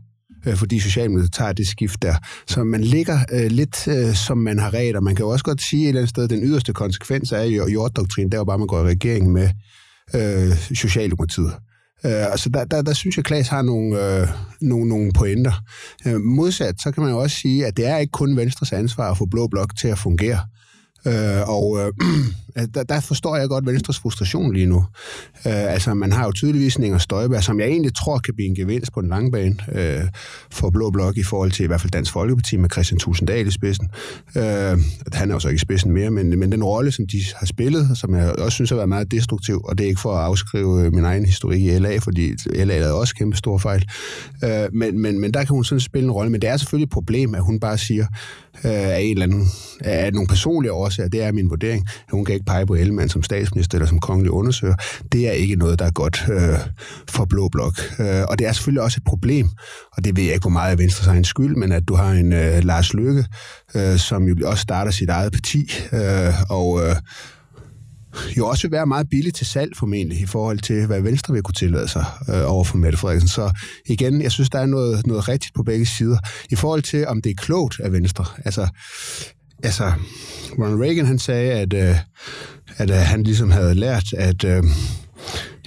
øh, fordi Socialdemokratiet tager det skift der. Så man ligger øh, lidt, øh, som man har ret, og man kan jo også godt sige et eller andet sted, at den yderste konsekvens er jo jorddoktrinen, der er jo bare, at man går i regering med øh, Socialdemokratiet. Øh, altså der, der, der synes jeg, at Klaas har nogle, øh, nogle, nogle pointer. Øh, modsat, så kan man jo også sige, at det er ikke kun Venstres ansvar at få Blå Blok til at fungere. Øh, og øh, der, der forstår jeg godt Venstres frustration lige nu. Øh, altså, man har jo tydeligvis Inger Støjberg, som jeg egentlig tror kan blive en gevinst på den lange bane øh, for Blå Blok i forhold til i hvert fald Dansk Folkeparti med Christian Tusinddal i spidsen. Øh, han er jo så ikke i spidsen mere, men, men den rolle, som de har spillet, som jeg også synes har været meget destruktiv, og det er ikke for at afskrive øh, min egen historik i LA, fordi LA lavede også kæmpe store fejl. Øh, men, men, men der kan hun sådan spille en rolle, men det er selvfølgelig et problem, at hun bare siger, øh, af en eller anden, af nogle personlige årsager, det er min vurdering, at hun kan ikke pege på Ellemann som statsminister eller som kongelig undersøger. Det er ikke noget, der er godt øh, for Blå Blok. Øh, og det er selvfølgelig også et problem, og det ved jeg ikke, hvor meget af Venstres egen skyld, men at du har en øh, Lars Løkke, øh, som jo også starter sit eget parti, øh, og øh, jo også vil være meget billigt til salg formentlig i forhold til, hvad Venstre vil kunne tillade sig øh, over for Mette Frederiksen. Så igen, jeg synes, der er noget, noget rigtigt på begge sider. I forhold til, om det er klogt af Venstre. Altså, altså Ronald Reagan han sagde, at, øh, at øh, han ligesom havde lært, at... Øh,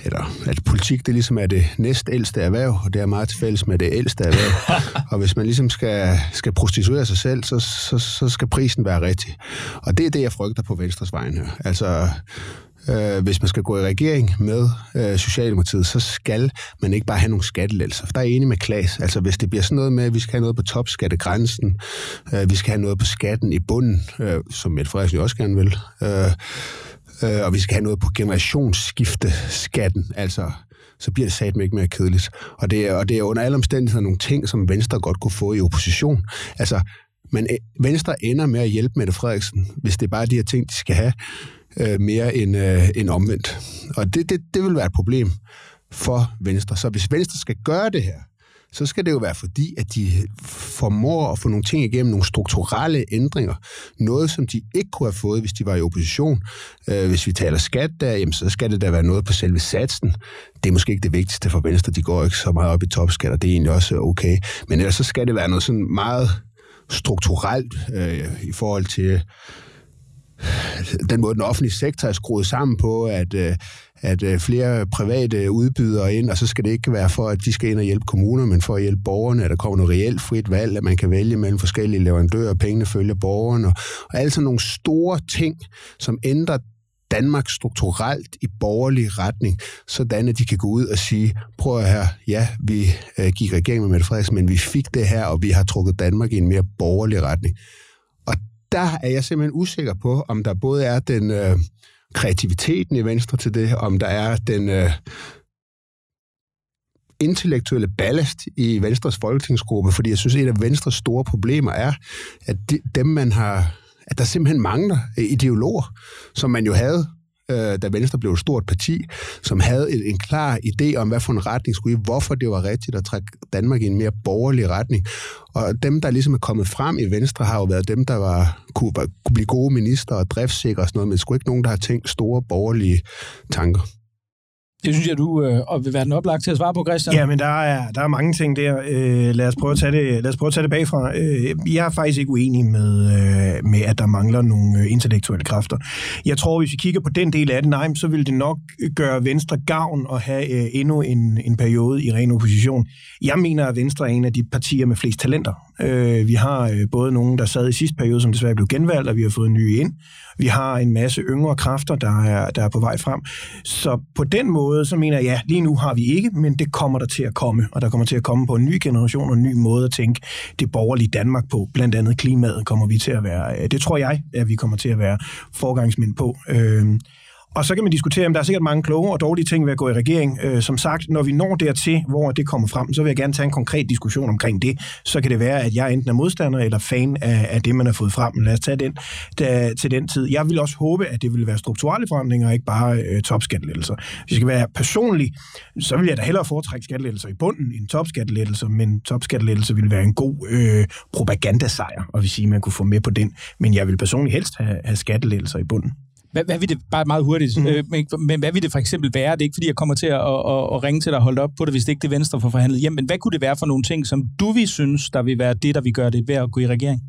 eller at politik det ligesom er det næstældste erhverv, og det er meget til fælles med det ældste erhverv. og hvis man ligesom skal, skal prostituere sig selv, så, så, så skal prisen være rigtig. Og det er det, jeg frygter på Venstres vejen her. Altså, øh, hvis man skal gå i regering med øh, Socialdemokratiet, så skal man ikke bare have nogle skattelettelser. For der er jeg enig med Klaas. Altså, hvis det bliver sådan noget med, at vi skal have noget på topskattegrænsen, øh, vi skal have noget på skatten i bunden, øh, som Mette Frederiksen også gerne vil, øh, øh, og vi skal have noget på generationsskifteskatten, altså så bliver det satme ikke mere kedeligt. Og det, er, og det er under alle omstændigheder nogle ting, som Venstre godt kunne få i opposition. Altså, men øh, Venstre ender med at hjælpe Mette Frederiksen, hvis det er bare de her ting, de skal have, øh, mere end, øh, end omvendt. Og det, det, det vil være et problem for Venstre. Så hvis Venstre skal gøre det her, så skal det jo være fordi, at de formår at få nogle ting igennem, nogle strukturelle ændringer. Noget, som de ikke kunne have fået, hvis de var i opposition. Øh, hvis vi taler skat der, jamen, så skal det da være noget på selve satsen. Det er måske ikke det vigtigste for Venstre. De går ikke så meget op i topskat, og det er egentlig også okay. Men ellers så skal det være noget sådan meget strukturelt øh, i forhold til den måde, den offentlige sektor er skruet sammen på, at, øh, at øh, flere private udbydere ind, og så skal det ikke være for, at de skal ind og hjælpe kommuner, men for at hjælpe borgerne, at der kommer noget reelt frit valg, at man kan vælge mellem forskellige leverandører, pengene følger borgerne, og, og altså nogle store ting, som ændrer Danmark strukturelt i borgerlig retning, sådan at de kan gå ud og sige, prøv at her, ja, vi øh, gik regeringen med Mette Frederiksen, men vi fik det her, og vi har trukket Danmark i en mere borgerlig retning. Og der er jeg simpelthen usikker på, om der både er den øh, kreativiteten i Venstre til det, om der er den øh, intellektuelle ballast i Venstres folketingsgruppe, fordi jeg synes, at et af Venstres store problemer er, at de, dem, man har at der simpelthen mangler øh, ideologer, som man jo havde øh, da Venstre blev et stort parti, som havde en, en klar idé om, hvad for en retning skulle i, hvorfor det var rigtigt at trække Danmark i en mere borgerlig retning. Og dem, der ligesom er kommet frem i Venstre, har jo været dem, der var, kunne, var, kunne blive gode minister og driftssikre og sådan noget, men det skulle ikke nogen, der har tænkt store borgerlige tanker. Det synes jeg, du øh, vil være den oplagt til at svare på, Christian. Ja, men der er, der er mange ting der. Øh, lad, os prøve at tage det, lad os prøve at tage det bagfra. Øh, jeg er faktisk ikke uenig med, øh, med, at der mangler nogle øh, intellektuelle kræfter. Jeg tror, hvis vi kigger på den del af det, nej, så vil det nok gøre Venstre gavn at have øh, endnu en, en periode i ren opposition. Jeg mener, at Venstre er en af de partier med flest talenter. Øh, vi har øh, både nogen, der sad i sidste periode, som desværre blev genvalgt, og vi har fået nye ind. Vi har en masse yngre kræfter, der er, der er på vej frem. Så på den måde, så mener jeg, ja, lige nu har vi ikke, men det kommer der til at komme. Og der kommer til at komme på en ny generation og en ny måde at tænke det borgerlige Danmark på. Blandt andet klimaet kommer vi til at være, øh, det tror jeg, at vi kommer til at være forgangsmænd på. Øh, og så kan man diskutere, om der er sikkert mange kloge og dårlige ting ved at gå i regering. Øh, som sagt, når vi når dertil, hvor det kommer frem, så vil jeg gerne tage en konkret diskussion omkring det. Så kan det være, at jeg enten er modstander eller fan af, af det, man har fået frem. Lad os tage den da, til den tid. Jeg vil også håbe, at det vil være strukturelle forandringer, og ikke bare øh, topskattelettelser. Hvis jeg skal være personlig, så vil jeg da hellere foretrække skattelettelser i bunden end topskattelettelser, men topskattelettelser vil være en god øh, propagandasejr, og vi sige, at man kunne få med på den. Men jeg vil personligt helst have, have skattelettelser i bunden. Hvad, hvad vil det, bare meget hurtigt, mm. øh, men, men hvad vil det for eksempel være? Det er ikke, fordi jeg kommer til at, at, at, ringe til dig og holde op på det, hvis det ikke det Venstre for forhandlet hjem, men hvad kunne det være for nogle ting, som du vil synes, der vil være det, der vil gøre det værd at gå i regering?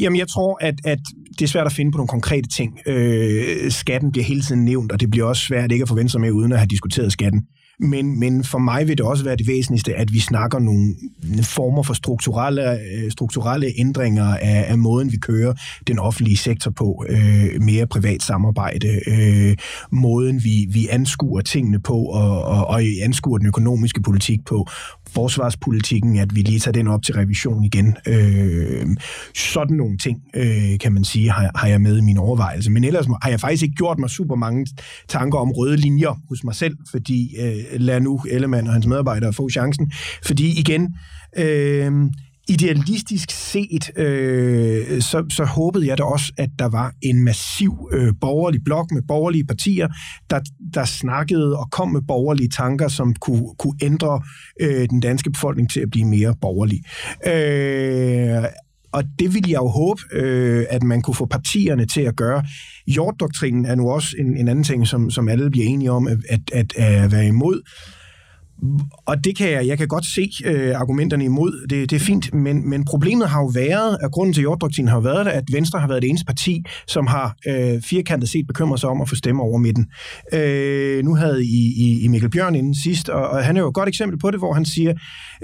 Jamen, jeg tror, at, at det er svært at finde på nogle konkrete ting. Øh, skatten bliver hele tiden nævnt, og det bliver også svært ikke at få Venstre med, uden at have diskuteret skatten. Men, men for mig vil det også være det væsentligste, at vi snakker nogle former for strukturelle, øh, strukturelle ændringer af, af måden, vi kører den offentlige sektor på. Øh, mere privat samarbejde, øh, måden vi, vi anskuer tingene på, og, og, og anskuer den økonomiske politik på, forsvarspolitikken, at vi lige tager den op til revision igen. Øh, sådan nogle ting, øh, kan man sige, har, har jeg med i min overvejelse. Men ellers har jeg faktisk ikke gjort mig super mange tanker om røde linjer hos mig selv, fordi øh, lad nu Ellemann og hans medarbejdere få chancen. Fordi igen, øh, idealistisk set, øh, så, så håbede jeg da også, at der var en massiv øh, borgerlig blok med borgerlige partier, der, der snakkede og kom med borgerlige tanker, som kunne, kunne ændre øh, den danske befolkning til at blive mere borgerlig. Øh, og det ville jeg jo håbe, øh, at man kunne få partierne til at gøre. Hjortdoktrinen er nu også en, en anden ting, som, som alle bliver enige om at, at, at, at være imod. Og det kan jeg, jeg kan godt se øh, argumenterne imod, det, det er fint, men, men problemet har jo været, at grunden til jorddoktrinen har jo været, at Venstre har været det eneste parti, som har øh, firkantet set bekymret sig om at få stemmer over midten. Øh, nu havde I, I, I Mikkel Bjørn inden sidst, og, og han er jo et godt eksempel på det, hvor han siger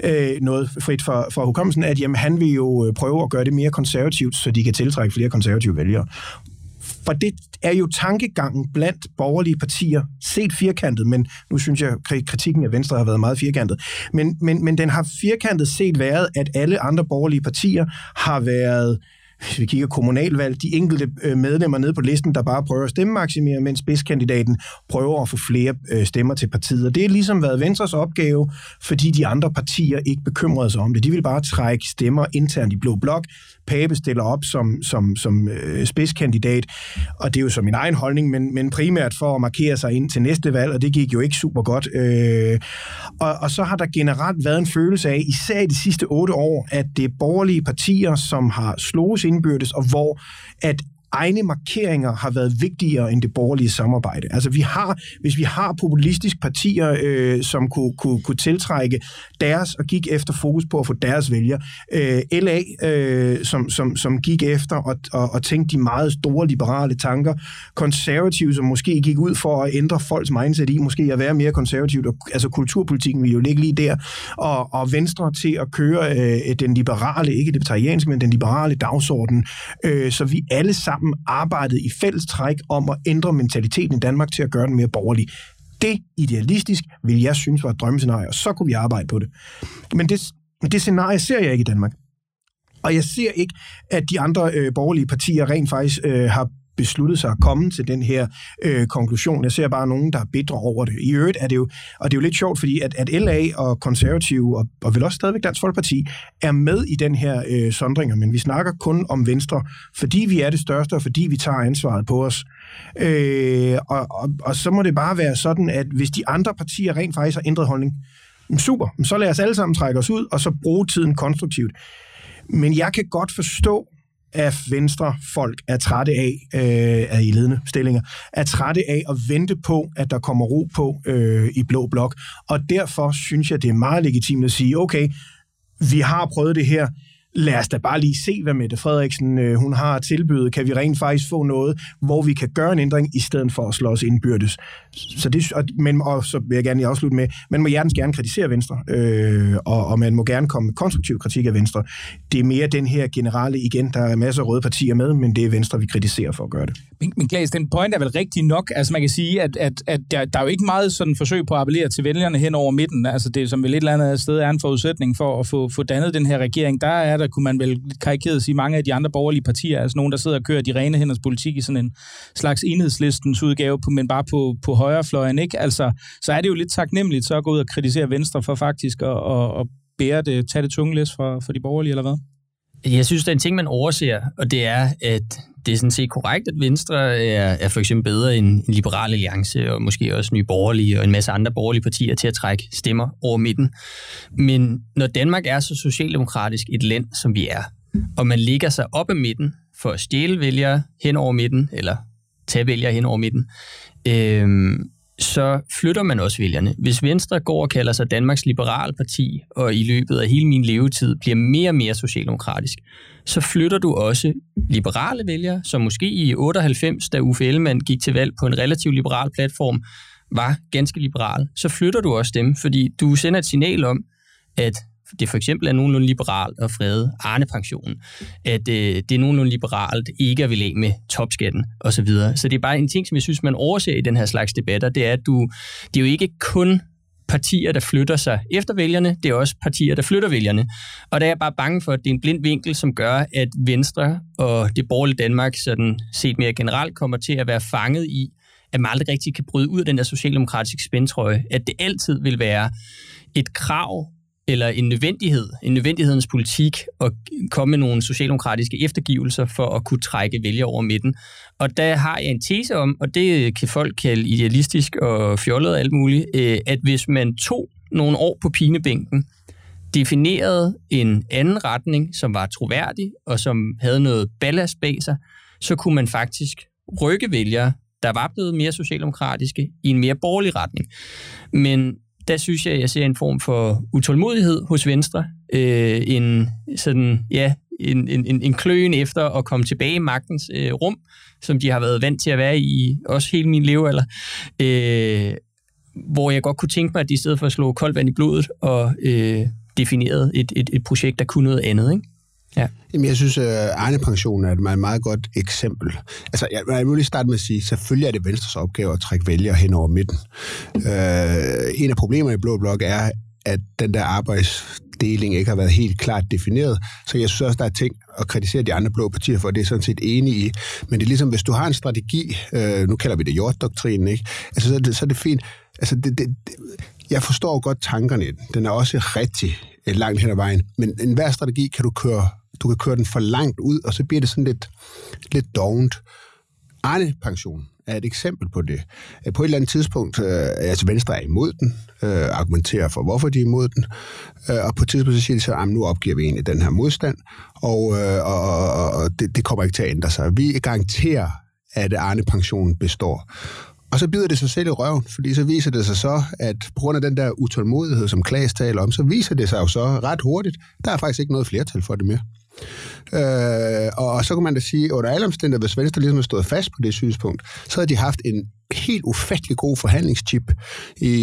øh, noget frit for, for hukommelsen, at jamen, han vil jo øh, prøve at gøre det mere konservativt, så de kan tiltrække flere konservative vælgere. For det er jo tankegangen blandt borgerlige partier, set firkantet, men nu synes jeg, at kritikken af Venstre har været meget firkantet. Men, men, men den har firkantet set været, at alle andre borgerlige partier har været hvis vi kigger kommunalvalg, de enkelte øh, medlemmer nede på listen, der bare prøver at stemmemaksimere, mens spidskandidaten prøver at få flere øh, stemmer til partiet. Og det har ligesom været Venstres opgave, fordi de andre partier ikke bekymrede sig om det. De vil bare trække stemmer internt i Blå Blok, Pape stiller op som, som, som øh, spidskandidat, og det er jo så min egen holdning, men, men primært for at markere sig ind til næste valg, og det gik jo ikke super godt. Øh, og, og så har der generelt været en følelse af, især i de sidste otte år, at det er borgerlige partier, som har slået indbyrdes, og hvor at egne markeringer har været vigtigere end det borgerlige samarbejde. Altså vi har, hvis vi har populistiske partier, øh, som kunne, kunne, kunne tiltrække deres og gik efter fokus på at få deres vælger. Øh, LA, øh, som, som, som gik efter og, og, og tænkte de meget store liberale tanker. Konservative, som måske gik ud for at ændre folks mindset i, måske at være mere konservativt. Og, Altså kulturpolitikken vil jo ligge lige der. Og, og Venstre til at køre øh, den liberale, ikke det vegetarianske, men den liberale dagsorden, øh, så vi alle sammen sammen arbejdet i fælles træk om at ændre mentaliteten i Danmark til at gøre den mere borgerlig. Det idealistisk vil jeg synes var et drømmescenarie, og så kunne vi arbejde på det. Men det, men det scenarie ser jeg ikke i Danmark. Og jeg ser ikke, at de andre øh, borgerlige partier rent faktisk øh, har besluttet sig at komme til den her øh, konklusion. Jeg ser bare nogen, der er bedre over det. I øvrigt er det jo, og det er jo lidt sjovt, fordi at, at LA og konservative, og, og vel også stadigvæk Dansk Folkeparti, er med i den her øh, sondringer, men vi snakker kun om Venstre, fordi vi er det største, og fordi vi tager ansvaret på os. Øh, og, og, og så må det bare være sådan, at hvis de andre partier rent faktisk har ændret holdning, super, så lad os alle sammen trække os ud, og så bruge tiden konstruktivt. Men jeg kan godt forstå, af venstre folk er trætte af, øh, af i ledende stillinger, er trætte af at vente på, at der kommer ro på øh, i blå blok. Og derfor synes jeg, det er meget legitimt at sige, okay, vi har prøvet det her, lad os da bare lige se, hvad Mette Frederiksen øh, hun har tilbydet. Kan vi rent faktisk få noget, hvor vi kan gøre en ændring, i stedet for at slå os indbyrdes. Så det, og, men, og så vil jeg gerne afslutte med, man må hjertens gerne kritisere Venstre, øh, og, og man må gerne komme med konstruktiv kritik af Venstre. Det er mere den her generelle, igen, der er masser af røde partier med, men det er Venstre, vi kritiserer for at gøre det. Men, men Klaas, den point er vel rigtig nok. Altså man kan sige, at, at, at der, der er jo ikke meget sådan forsøg på at appellere til vælgerne hen over midten. Altså det, som vel et eller andet sted er en forudsætning for at få, få dannet den her regering. Der er der, kunne man vel karikeret sige, mange af de andre borgerlige partier, altså nogen, der sidder og kører de rene hænders politik i sådan en slags enhedslistens udgave, på, men bare på, på højrefløjen, ikke? Altså, så er det jo lidt taknemmeligt så at gå ud og kritisere Venstre for faktisk at, at, at bære det, tage det tunge læs for, for de borgerlige, eller hvad? Jeg synes, der er en ting, man overser, og det er, at det er sådan set korrekt, at Venstre er, er for eksempel bedre end en liberal alliance, og måske også nye borgerlige og en masse andre borgerlige partier til at trække stemmer over midten. Men når Danmark er så socialdemokratisk et land, som vi er, og man ligger sig op ad midten for at stjæle vælgere hen over midten, eller tage vælgere hen over midten, øh, så flytter man også vælgerne. Hvis Venstre går og kalder sig Danmarks Liberal Parti, og i løbet af hele min levetid bliver mere og mere socialdemokratisk, så flytter du også liberale vælgere, som måske i 98, da Uffe Ellemann gik til valg på en relativt liberal platform, var ganske liberal, så flytter du også dem, fordi du sender et signal om, at det for eksempel er nogenlunde liberalt at frede Arne-pensionen, at øh, det er nogenlunde liberalt ikke at vil af med topskatten osv. Så, så det er bare en ting, som jeg synes, man overser i den her slags debatter, det er, at du, det er jo ikke kun partier, der flytter sig efter vælgerne, det er også partier, der flytter vælgerne. Og der er jeg bare bange for, at det er en blind vinkel, som gør, at Venstre og det borgerlige Danmark sådan set mere generelt kommer til at være fanget i, at man aldrig rigtig kan bryde ud af den der socialdemokratiske spændtrøje, at det altid vil være et krav eller en nødvendighed, en nødvendighedens politik at komme med nogle socialdemokratiske eftergivelser for at kunne trække vælgere over midten. Og der har jeg en tese om, og det kan folk kalde idealistisk og fjollet og alt muligt, øh, at hvis man tog nogle år på pinebænken, definerede en anden retning, som var troværdig og som havde noget ballast bag sig, så kunne man faktisk rykke vælgere, der var blevet mere socialdemokratiske, i en mere borgerlig retning. Men der synes jeg, at jeg ser en form for utålmodighed hos Venstre. Øh, en sådan, ja, en, en, en kløen efter at komme tilbage i magtens øh, rum, som de har været vant til at være i, også hele min levealder. Øh, hvor jeg godt kunne tænke mig, at de i stedet for at slå koldt vand i blodet og øh, definerede et, et, et projekt, der kunne noget andet. Ikke? Ja. Jamen, jeg synes, øh, at Arne Pension er et meget, meget godt eksempel. Altså, jeg, jeg vil lige starte med at sige, selvfølgelig er det Venstres opgave at trække vælgere hen over midten. Øh, en af problemerne i Blå Blok er, at den der arbejdsdeling ikke har været helt klart defineret. Så jeg synes også, der er ting at kritisere de andre blå partier for, det er sådan set enig i. Men det er ligesom, hvis du har en strategi, øh, nu kalder vi det jorddoktrinen, ikke? Altså, så, er det, så er det fint. Altså, det, det, det, jeg forstår godt tankerne i den. Den er også rigtig øh, langt hen ad vejen. Men enhver strategi kan du køre, du kan køre den for langt ud, og så bliver det sådan lidt, lidt dovent. Arne-pension er et eksempel på det. Øh, på et eller andet tidspunkt, øh, altså Venstre er imod den, øh, argumenterer for, hvorfor de er imod den, øh, og på et tidspunkt så siger de så, at nu opgiver vi egentlig den her modstand, og, øh, og, og, og det, det kommer ikke til at ændre sig. Vi garanterer, at Arne-pensionen består. Og så bider det sig selv i røven, fordi så viser det sig så, at på grund af den der utålmodighed, som Klaas taler om, så viser det sig jo så ret hurtigt, der er faktisk ikke noget flertal for det mere. Øh, og, og så kan man da sige, at under alle omstændigheder, hvis Venstre ligesom har stået fast på det synspunkt, så havde de haft en helt ufattelig god forhandlingschip i,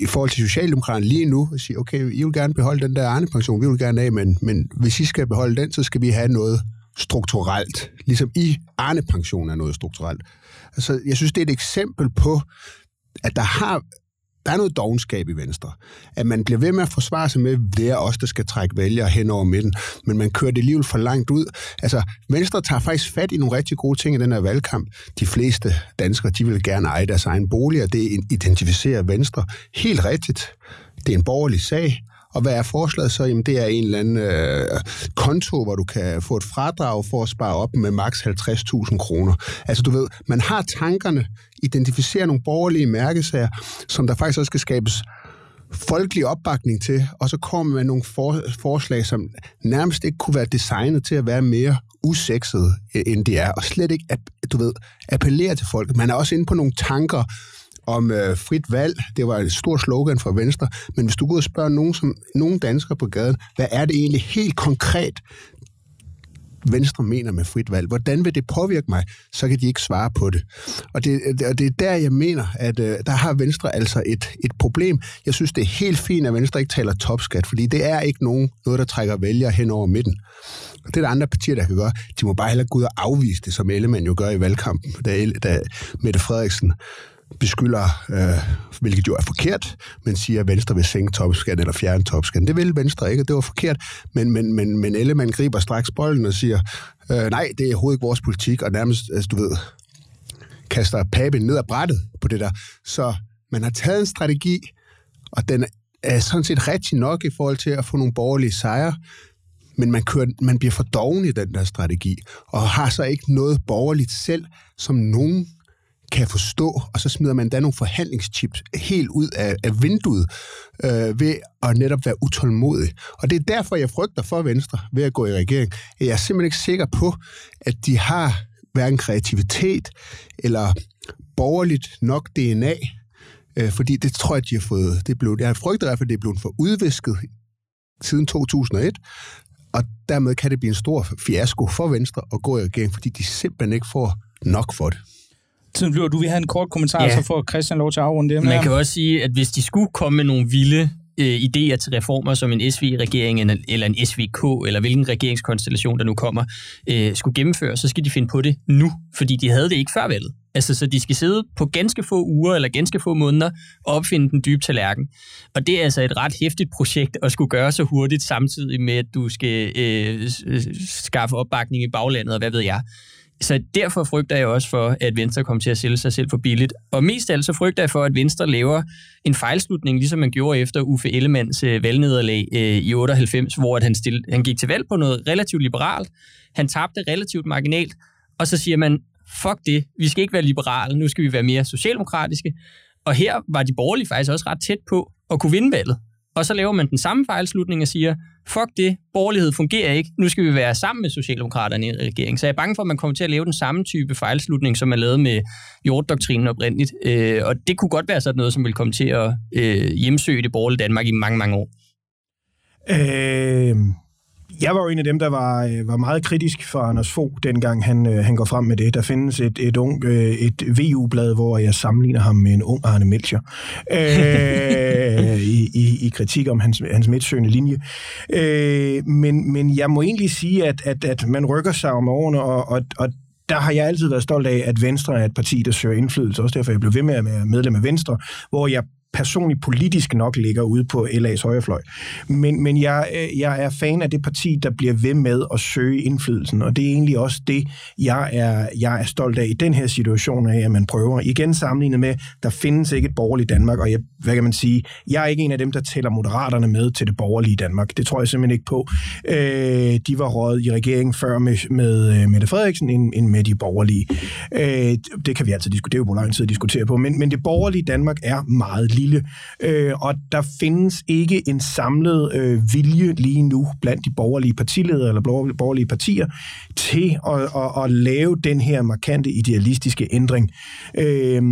i forhold til Socialdemokraterne lige nu. og sige, okay, I vil gerne beholde den der Arne-pension, vi vil gerne af, men, men hvis I skal beholde den, så skal vi have noget strukturelt. Ligesom i Arne-pension er noget strukturelt. Altså, jeg synes, det er et eksempel på, at der har der er noget dogenskab i Venstre. At man bliver ved med at forsvare sig med, det er os, der skal trække vælgere hen over midten, men man kører det alligevel for langt ud. Altså, Venstre tager faktisk fat i nogle rigtig gode ting i den her valgkamp. De fleste danskere, de vil gerne eje deres egen bolig, og det identificerer Venstre helt rigtigt. Det er en borgerlig sag, og hvad er forslaget så? Jamen, det er en eller anden øh, konto, hvor du kan få et fradrag for at spare op med maks 50.000 kroner. Altså, du ved, man har tankerne, identificerer nogle borgerlige mærkesager, som der faktisk også skal skabes folkelig opbakning til, og så kommer man nogle for, forslag, som nærmest ikke kunne være designet til at være mere usekset, øh, end de er, og slet ikke, at, du ved, appellere til folk. Man er også inde på nogle tanker, om øh, frit valg. Det var et stort slogan fra Venstre. Men hvis du går og spørger nogen, som, nogen danskere på gaden, hvad er det egentlig helt konkret, Venstre mener med frit valg. Hvordan vil det påvirke mig? Så kan de ikke svare på det. Og det, og det er der, jeg mener, at øh, der har Venstre altså et, et problem. Jeg synes, det er helt fint, at Venstre ikke taler topskat, fordi det er ikke nogen, noget, der trækker vælgere hen over midten. Og det er der andre partier, der kan gøre. De må bare heller gå ud og afvise det, som Ellemann jo gør i valgkampen, da, da Mette Frederiksen beskylder, øh, hvilket jo er forkert, men siger, at Venstre vil sænke topskatten eller fjerne topskatten. Det vil Venstre ikke, det var forkert. Men, men, men, men Ellemann griber straks bolden og siger, øh, nej, det er overhovedet ikke vores politik, og nærmest, altså, du ved, kaster paben ned ad brættet på det der. Så man har taget en strategi, og den er sådan set rigtig nok i forhold til at få nogle borgerlige sejre, men man, kører, man bliver for doven i den der strategi, og har så ikke noget borgerligt selv, som nogen kan forstå, og så smider man da nogle forhandlingschips helt ud af, af vinduet øh, ved at netop være utålmodig. Og det er derfor, jeg frygter for Venstre ved at gå i regering. Jeg er simpelthen ikke sikker på, at de har hverken kreativitet eller borgerligt nok DNA, øh, fordi det tror jeg, de har fået, det blev, jeg frygter i hvert fald, det er blevet for udvisket siden 2001, og dermed kan det blive en stor fiasko for Venstre at gå i regering, fordi de simpelthen ikke får nok for det. Tiden bliver, du vil have en kort kommentar, ja. så får Christian lov til at afrunde det. Man kan også sige, at hvis de skulle komme med nogle vilde øh, idéer til reformer, som en SV-regering eller en SVK, eller hvilken regeringskonstellation, der nu kommer, øh, skulle gennemføre, så skal de finde på det nu, fordi de havde det ikke før valget. Altså, så de skal sidde på ganske få uger eller ganske få måneder og opfinde den dybe tallerken. Og det er altså et ret hæftigt projekt at skulle gøre så hurtigt, samtidig med, at du skal øh, skaffe opbakning i baglandet, og hvad ved jeg. Så derfor frygter jeg også for, at Venstre kommer til at sælge sig selv for billigt. Og mest af alt så frygter jeg for, at Venstre laver en fejlslutning, ligesom man gjorde efter Uffe Ellemands øh, valgnederlag øh, i 98, hvor at han, stille, han gik til valg på noget relativt liberalt. Han tabte relativt marginalt, og så siger man, fuck det, vi skal ikke være liberale, nu skal vi være mere socialdemokratiske. Og her var de borgerlige faktisk også ret tæt på at kunne vinde valget. Og så laver man den samme fejlslutning og siger, fuck det, borgerlighed fungerer ikke, nu skal vi være sammen med Socialdemokraterne i regeringen. Så jeg er bange for, at man kommer til at lave den samme type fejlslutning, som man lavede med jorddoktrinen oprindeligt. Øh, og det kunne godt være sådan noget, som vil komme til at øh, hjemsøge det borgerlige Danmark i mange, mange år. Øh, jeg var jo en af dem, der var, øh, var meget kritisk for Anders Fogh, dengang han, øh, han går frem med det. Der findes et, et, ung, øh, et VU-blad, hvor jeg sammenligner ham med en ung Arne Melcher øh, i, i, i kritik om hans, hans midtsøgende linje. Øh, men, men jeg må egentlig sige, at, at, at man rykker sig om årene, og, og, og der har jeg altid været stolt af, at Venstre er et parti, der søger indflydelse. Også derfor jeg blev ved med at være medlem af Venstre, hvor jeg personligt politisk nok ligger ude på LA's højrefløj. Men, men jeg, øh, jeg er fan af det parti, der bliver ved med at søge indflydelsen, og det er egentlig også det, jeg er, jeg er stolt af i den her situation af, at man prøver. Igen sammenlignet med, der findes ikke et borgerligt Danmark, og jeg, hvad kan man sige, jeg er ikke en af dem, der tæller moderaterne med til det borgerlige Danmark. Det tror jeg simpelthen ikke på. Øh, de var råd i regeringen før med, med øh, Mette Frederiksen end, end med de borgerlige. Øh, det kan vi altid diskutere, det er jo på lang tid at diskutere på, men, men det borgerlige Danmark er meget lille, øh, og der findes ikke en samlet øh, vilje lige nu blandt de borgerlige partiledere eller borgerlige partier til at, at, at lave den her markante idealistiske ændring. Øh,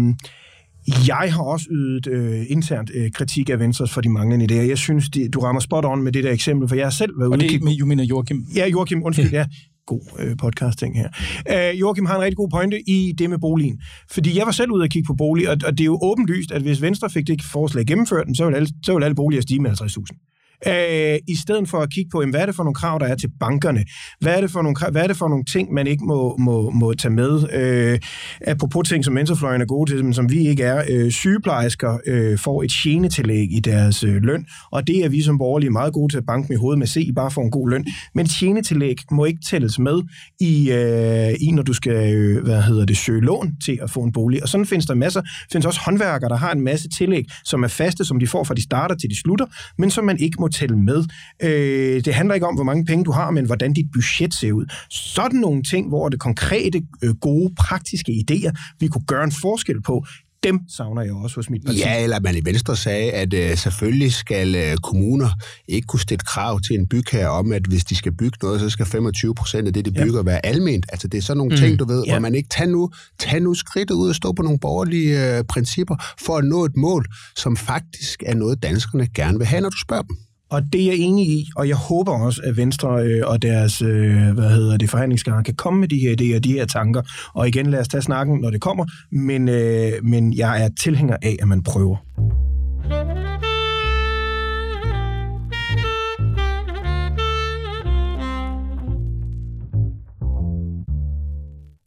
jeg har også ydet øh, internt øh, kritik af Venstres for de manglende idéer. Jeg synes, det, du rammer spot on med det der eksempel, for jeg har selv været ude... Og det er med, du mener Joachim? Ja, Joachim, undskyld, ja god øh, podcasting her. Øh, Joachim har en rigtig god pointe i det med boligen. Fordi jeg var selv ude og kigge på bolig, og, og det er jo åbenlyst, at hvis Venstre fik det forslag gennemført, så ville alle, så ville alle boliger stige med 50.000 øh, i stedet for at kigge på, jamen, hvad er det for nogle krav, der er til bankerne? Hvad er det for nogle, hvad er det for nogle ting, man ikke må, må, må tage med? Øh, apropos ting, som venstrefløjen er gode til, men som vi ikke er. Øh, sygeplejersker øh, får et tjenetillæg i deres øh, løn, og det er vi som borgerlige meget gode til at banke med hovedet med, se, I bare får en god løn. Men tjenetillæg må ikke tælles med i, øh, i når du skal øh, hvad hedder det, søge lån til at få en bolig. Og sådan findes der masser. Findes også håndværkere, der har en masse tillæg, som er faste, som de får fra de starter til de slutter, men som man ikke må tælle med. Øh, det handler ikke om, hvor mange penge du har, men hvordan dit budget ser ud. Sådan nogle ting, hvor det konkrete, øh, gode, praktiske idéer, vi kunne gøre en forskel på, dem savner jeg også hos mit parti. Ja, eller man i Venstre sagde, at øh, selvfølgelig skal øh, kommuner ikke kunne stille krav til en bygherre om, at hvis de skal bygge noget, så skal 25 procent af det, de bygger, ja. være alment. Altså det er sådan nogle mm. ting, du ved, ja. hvor man ikke tager nu, tager nu skridtet ud og stå på nogle borgerlige øh, principper for at nå et mål, som faktisk er noget, danskerne gerne vil have, når du spørger dem. Og det er jeg enig i, og jeg håber også, at Venstre øh, og deres øh, hvad hedder det, forhandlingsgange kan komme med de her idéer, de her tanker. Og igen, lad os tage snakken, når det kommer, men, øh, men jeg er tilhænger af, at man prøver.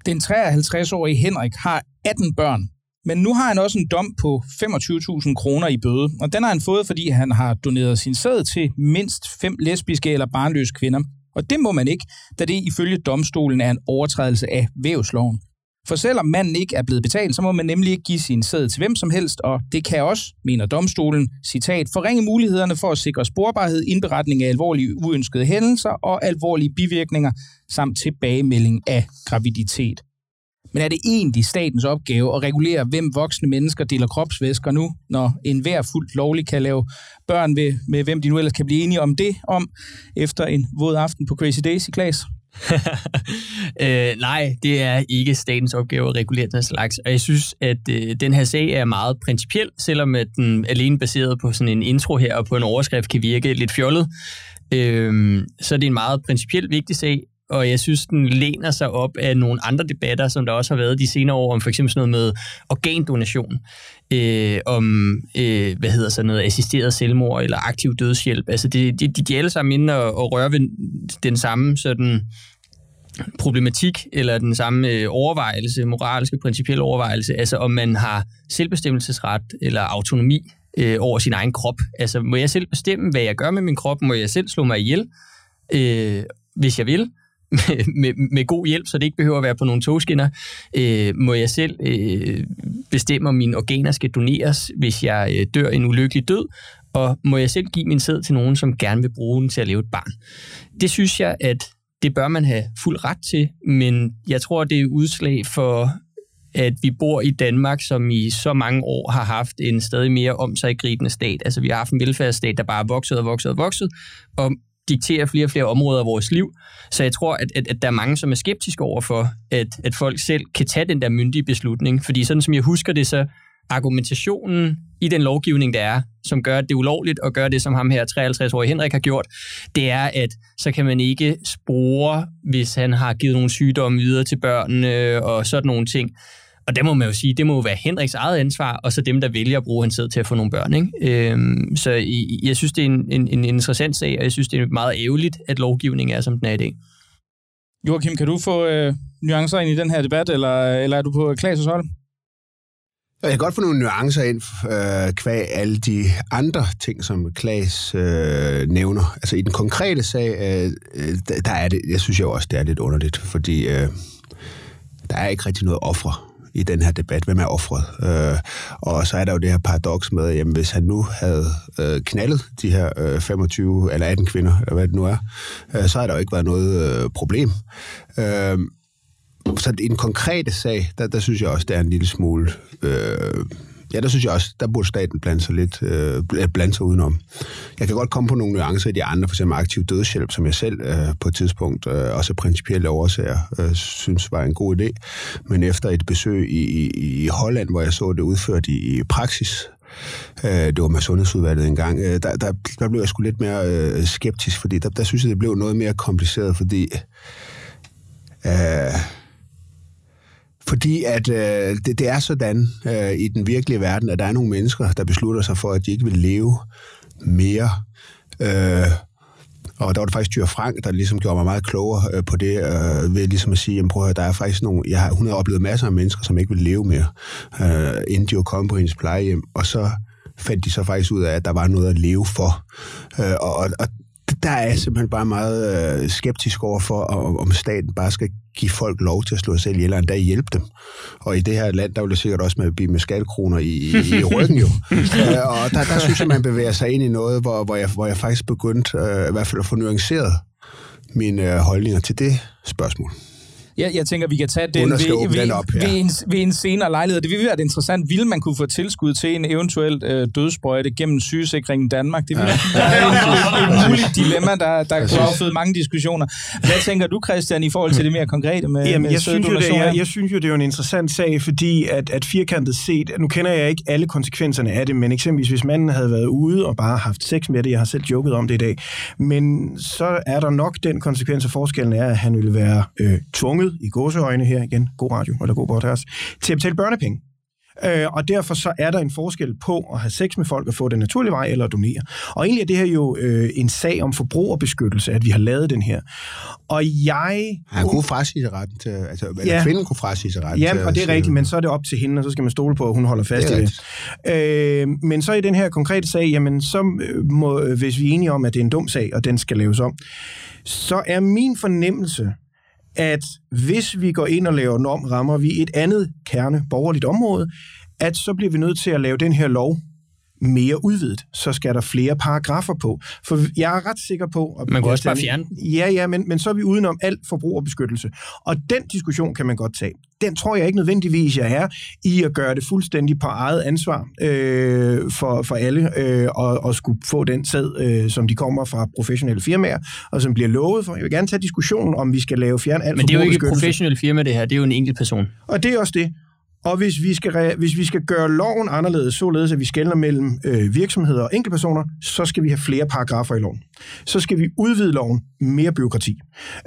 Den 53-årige Henrik har 18 børn, men nu har han også en dom på 25.000 kroner i bøde, og den har han fået, fordi han har doneret sin sæd til mindst fem lesbiske eller barnløse kvinder. Og det må man ikke, da det ifølge domstolen er en overtrædelse af vævsloven. For selvom manden ikke er blevet betalt, så må man nemlig ikke give sin sæd til hvem som helst, og det kan også, mener domstolen, citat, forringe mulighederne for at sikre sporbarhed, indberetning af alvorlige uønskede hændelser og alvorlige bivirkninger, samt tilbagemelding af graviditet. Men er det egentlig statens opgave at regulere, hvem voksne mennesker deler kropsvæsker nu, når enhver fuldt lovlig kan lave børn med, med hvem de nu ellers kan blive enige om det om, efter en våd aften på Crazy Daisy, Klaas? øh, nej, det er ikke statens opgave at regulere den slags. Og jeg synes, at øh, den her sag er meget principiel, selvom at den alene baseret på sådan en intro her og på en overskrift kan virke lidt fjollet. Øh, så er det en meget principielt vigtig sag, og jeg synes, den læner sig op af nogle andre debatter, som der også har været de senere år, om for eksempel sådan noget med organdonation, øh, om, øh, hvad hedder sådan noget, assisteret selvmord eller aktiv dødshjælp. Altså, de, de, de er alle sammen inde og, og rører ved den samme sådan problematik, eller den samme øh, overvejelse, moralske, principielle overvejelse, altså om man har selvbestemmelsesret eller autonomi øh, over sin egen krop. Altså, må jeg selv bestemme, hvad jeg gør med min krop? Må jeg selv slå mig ihjel, øh, hvis jeg vil? Med, med, med god hjælp, så det ikke behøver at være på nogle togskinner. Øh, må jeg selv øh, bestemme, om mine organer skal doneres, hvis jeg øh, dør en ulykkelig død? Og må jeg selv give min sæd til nogen, som gerne vil bruge den til at leve et barn? Det synes jeg, at det bør man have fuld ret til, men jeg tror, det er udslag for at vi bor i Danmark, som i så mange år har haft en stadig mere omsaggribende stat. Altså vi har haft en velfærdsstat, der bare er vokset og vokset og vokset, og dikterer flere og flere områder af vores liv. Så jeg tror, at, at, at der er mange, som er skeptiske over for, at, at folk selv kan tage den der myndige beslutning. Fordi sådan som jeg husker det, så argumentationen i den lovgivning, der er, som gør det ulovligt, at gøre det, som ham her 53-årige Henrik har gjort, det er, at så kan man ikke spore, hvis han har givet nogle sygdomme videre til børnene og sådan nogle ting. Og det må man jo sige, det må jo være Henriks eget ansvar, og så dem, der vælger at bruge hans tid til at få nogle børn. Ikke? Øhm, så jeg synes, det er en, en, en interessant sag, og jeg synes, det er meget ærgerligt, at lovgivningen er, som den er i dag. Joachim, kan du få øh, nuancer ind i den her debat, eller, eller er du på Klaas' hold? Jeg kan godt få nogle nuancer ind øh, kvæg alle de andre ting, som Klaas øh, nævner. Altså i den konkrete sag, øh, øh der er det, jeg synes jo også, det er lidt underligt, fordi øh, der er ikke rigtig noget ofre i den her debat. Hvem er offret? Øh, og så er der jo det her paradoks med, at hvis han nu havde øh, knaldet de her øh, 25 eller 18 kvinder, eller hvad det nu er, øh, så har der jo ikke været noget øh, problem. Øh, så i den konkrete sag, der, der synes jeg også, det er en lille smule... Øh, Ja, der synes jeg også, der burde staten blande sig lidt, øh, blande sig udenom. Jeg kan godt komme på nogle nuancer i de andre, for eksempel aktiv dødshjælp, som jeg selv øh, på et tidspunkt, øh, også principielle årsager, øh, synes var en god idé. Men efter et besøg i, i, i Holland, hvor jeg så det udført i, i praksis, øh, det var med Sundhedsudvalget engang, øh, der, der, der blev jeg sgu lidt mere øh, skeptisk, fordi der, der synes jeg, det blev noget mere kompliceret, fordi... Øh, fordi at øh, det, det er sådan øh, i den virkelige verden, at der er nogle mennesker, der beslutter sig for, at de ikke vil leve mere. Øh, og der var det faktisk Tyre Frank, der ligesom gjorde mig meget klogere øh, på det, øh, ved ligesom at sige, jamen prøv at der er faktisk nogle, jeg har, hun har oplevet masser af mennesker, som ikke vil leve mere, øh, inden de var kommet på hendes plejehjem, og så fandt de så faktisk ud af, at der var noget at leve for. Øh, og, og der er jeg simpelthen bare meget øh, skeptisk over for, om staten bare skal give folk lov til at slå sig selv ihjel, og endda hjælpe dem. Og i det her land, der vil det sikkert også med, blive med skattekroner i, i, i ryggen jo. øh, og der, der synes jeg, man bevæger sig ind i noget, hvor, hvor, jeg, hvor jeg faktisk begyndte øh, i hvert fald at få nuanceret mine øh, holdninger til det spørgsmål. Jeg, jeg tænker, vi kan tage den, ved, ved, den op, ja. ved, en, ved en senere lejlighed. Det ville være interessant. Vil man kunne få tilskud til en eventuel øh, dødsprøjte gennem sygesikringen i Danmark? Det ville ja. være et, et muligt dilemma, der, der kunne afføde mange diskussioner. Hvad tænker du, Christian, i forhold til det mere konkrete med, Jamen, med jeg, synes jo, det, jeg, jeg synes jo, det er en interessant sag, fordi at, at firkantet set, nu kender jeg ikke alle konsekvenserne af det, men eksempelvis hvis manden havde været ude og bare haft sex med det, jeg har selv joket om det i dag, men så er der nok den konsekvens, og forskellen er, at han ville være øh, tvunget i gåseøjne her igen, god radio eller god podcast, til at betale børnepenge. Øh, og derfor så er der en forskel på at have sex med folk og få den naturlige vej eller at donere. Og egentlig er det her jo øh, en sag om forbrugerbeskyttelse, at vi har lavet den her. Og jeg... Han kunne frasige sig retten til... Altså, eller ja. kvinden kunne frasige sig retten ja, til... Ja, og det er rigtigt, men så er det op til hende, og så skal man stole på, at hun holder fast det i det. Øh, men så i den her konkrete sag, jamen så øh, må, hvis vi er enige om, at det er en dum sag, og den skal laves om, så er min fornemmelse, at hvis vi går ind og laver norm, rammer vi et andet kerne borgerligt område, at så bliver vi nødt til at lave den her lov mere udvidet. Så skal der flere paragrafer på. For jeg er ret sikker på... At man kan også bare fjerne Ja, ja, men, men så er vi udenom alt forbrugerbeskyttelse. Og den diskussion kan man godt tage. Den tror jeg ikke nødvendigvis, jeg er i at gøre det fuldstændig på eget ansvar øh, for, for alle, øh, og, og skulle få den sæd, øh, som de kommer fra professionelle firmaer, og som bliver lovet for. Jeg vil gerne tage diskussionen om, vi skal lave fjern alt Men det er jo ikke et professionelt firma, det her. Det er jo en enkelt person. Og det er også det. Og hvis vi skal, hvis vi skal gøre loven anderledes, således at vi skældner mellem øh, virksomheder og enkeltpersoner, så skal vi have flere paragrafer i loven. Så skal vi udvide loven mere byråkrati.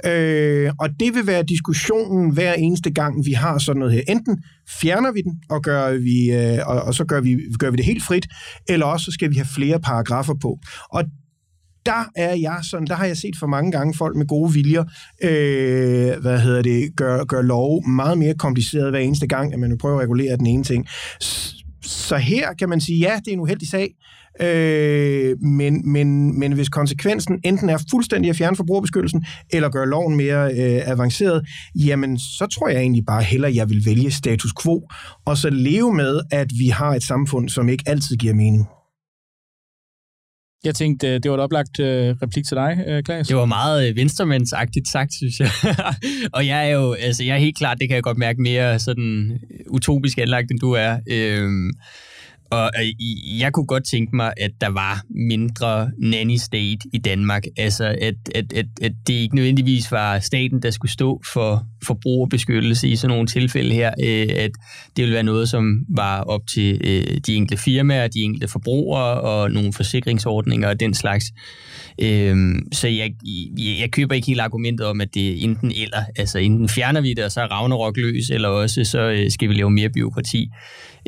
Øh, og det vil være diskussionen hver eneste gang, vi har sådan noget her. Enten fjerner vi den, og, gør vi, øh, og, og så gør vi, gør vi det helt frit, eller også så skal vi have flere paragrafer på. Og der er jeg sådan, der har jeg set for mange gange folk med gode viljer, øh, hvad hedder det, gør, gør lov meget mere kompliceret hver eneste gang, at man prøver at regulere den ene ting. Så her kan man sige, ja, det er en uheldig sag, øh, men, men, men hvis konsekvensen enten er fuldstændig at fjerne forbrugerbeskyttelsen, eller gøre loven mere øh, avanceret, jamen så tror jeg egentlig bare heller, jeg vil vælge status quo, og så leve med, at vi har et samfund, som ikke altid giver mening. Jeg tænkte, øh, det var et oplagt øh, replik til dig, øh, Klaas. Det var meget øh, venstremændsagtigt sagt, synes jeg. og jeg er jo, altså jeg er helt klart, det kan jeg godt mærke, mere sådan øh, utopisk anlagt, end du er. Øhm, og øh, jeg kunne godt tænke mig, at der var mindre nanny state i Danmark. Altså, at, at, at, at det ikke nødvendigvis var staten, der skulle stå for forbrugerbeskyttelse i sådan nogle tilfælde her. Øh, at det ville være noget, som var op til øh, de enkelte firmaer, de enkelte forbrugere og nogle forsikringsordninger og den slags. Øhm, så jeg, jeg, køber ikke helt argumentet om, at det er enten eller. Altså, enten fjerner vi det, og så er Ragnarok løs, eller også så øh, skal vi lave mere byråkrati.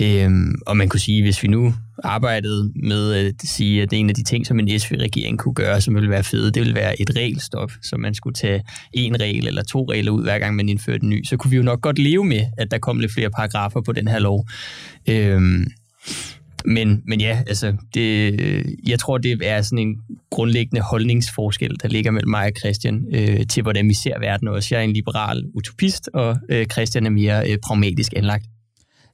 Øh, og man kunne sige, hvis vi nu arbejdet med øh, at sige, at det er en af de ting, som en SV-regering kunne gøre, som ville være fede, det ville være et regelstop, så man skulle tage en regel eller to regler ud, hver gang man indførte en ny, så kunne vi jo nok godt leve med, at der kom lidt flere paragrafer på den her lov. Øhm, men, men ja, altså, det, øh, jeg tror, det er sådan en grundlæggende holdningsforskel, der ligger mellem mig og Christian øh, til, hvordan vi ser verden også. Jeg er en liberal utopist, og øh, Christian er mere øh, pragmatisk anlagt.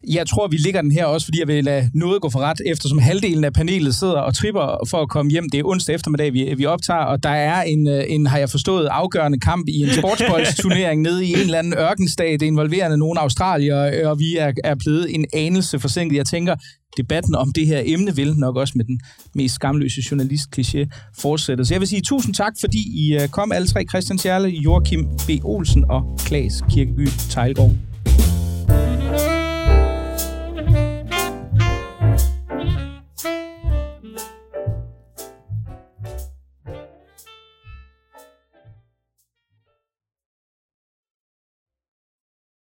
Jeg tror, vi ligger den her også, fordi jeg vil lade noget gå for ret, eftersom halvdelen af panelet sidder og tripper for at komme hjem. Det er onsdag eftermiddag, vi, vi optager, og der er en, øh, en, har jeg forstået, afgørende kamp i en sportsboldsturnering nede i en eller anden ørkenstat, involverende nogle australier, og vi er, er blevet en anelse forsinket. Jeg tænker, debatten om det her emne vil nok også med den mest skamløse journalist-kliché fortsætte. Så jeg vil sige tusind tak, fordi I øh, kom alle tre, Christian Sjerle, Joachim B. Olsen og Klaas Kirkeby Tejlgaard.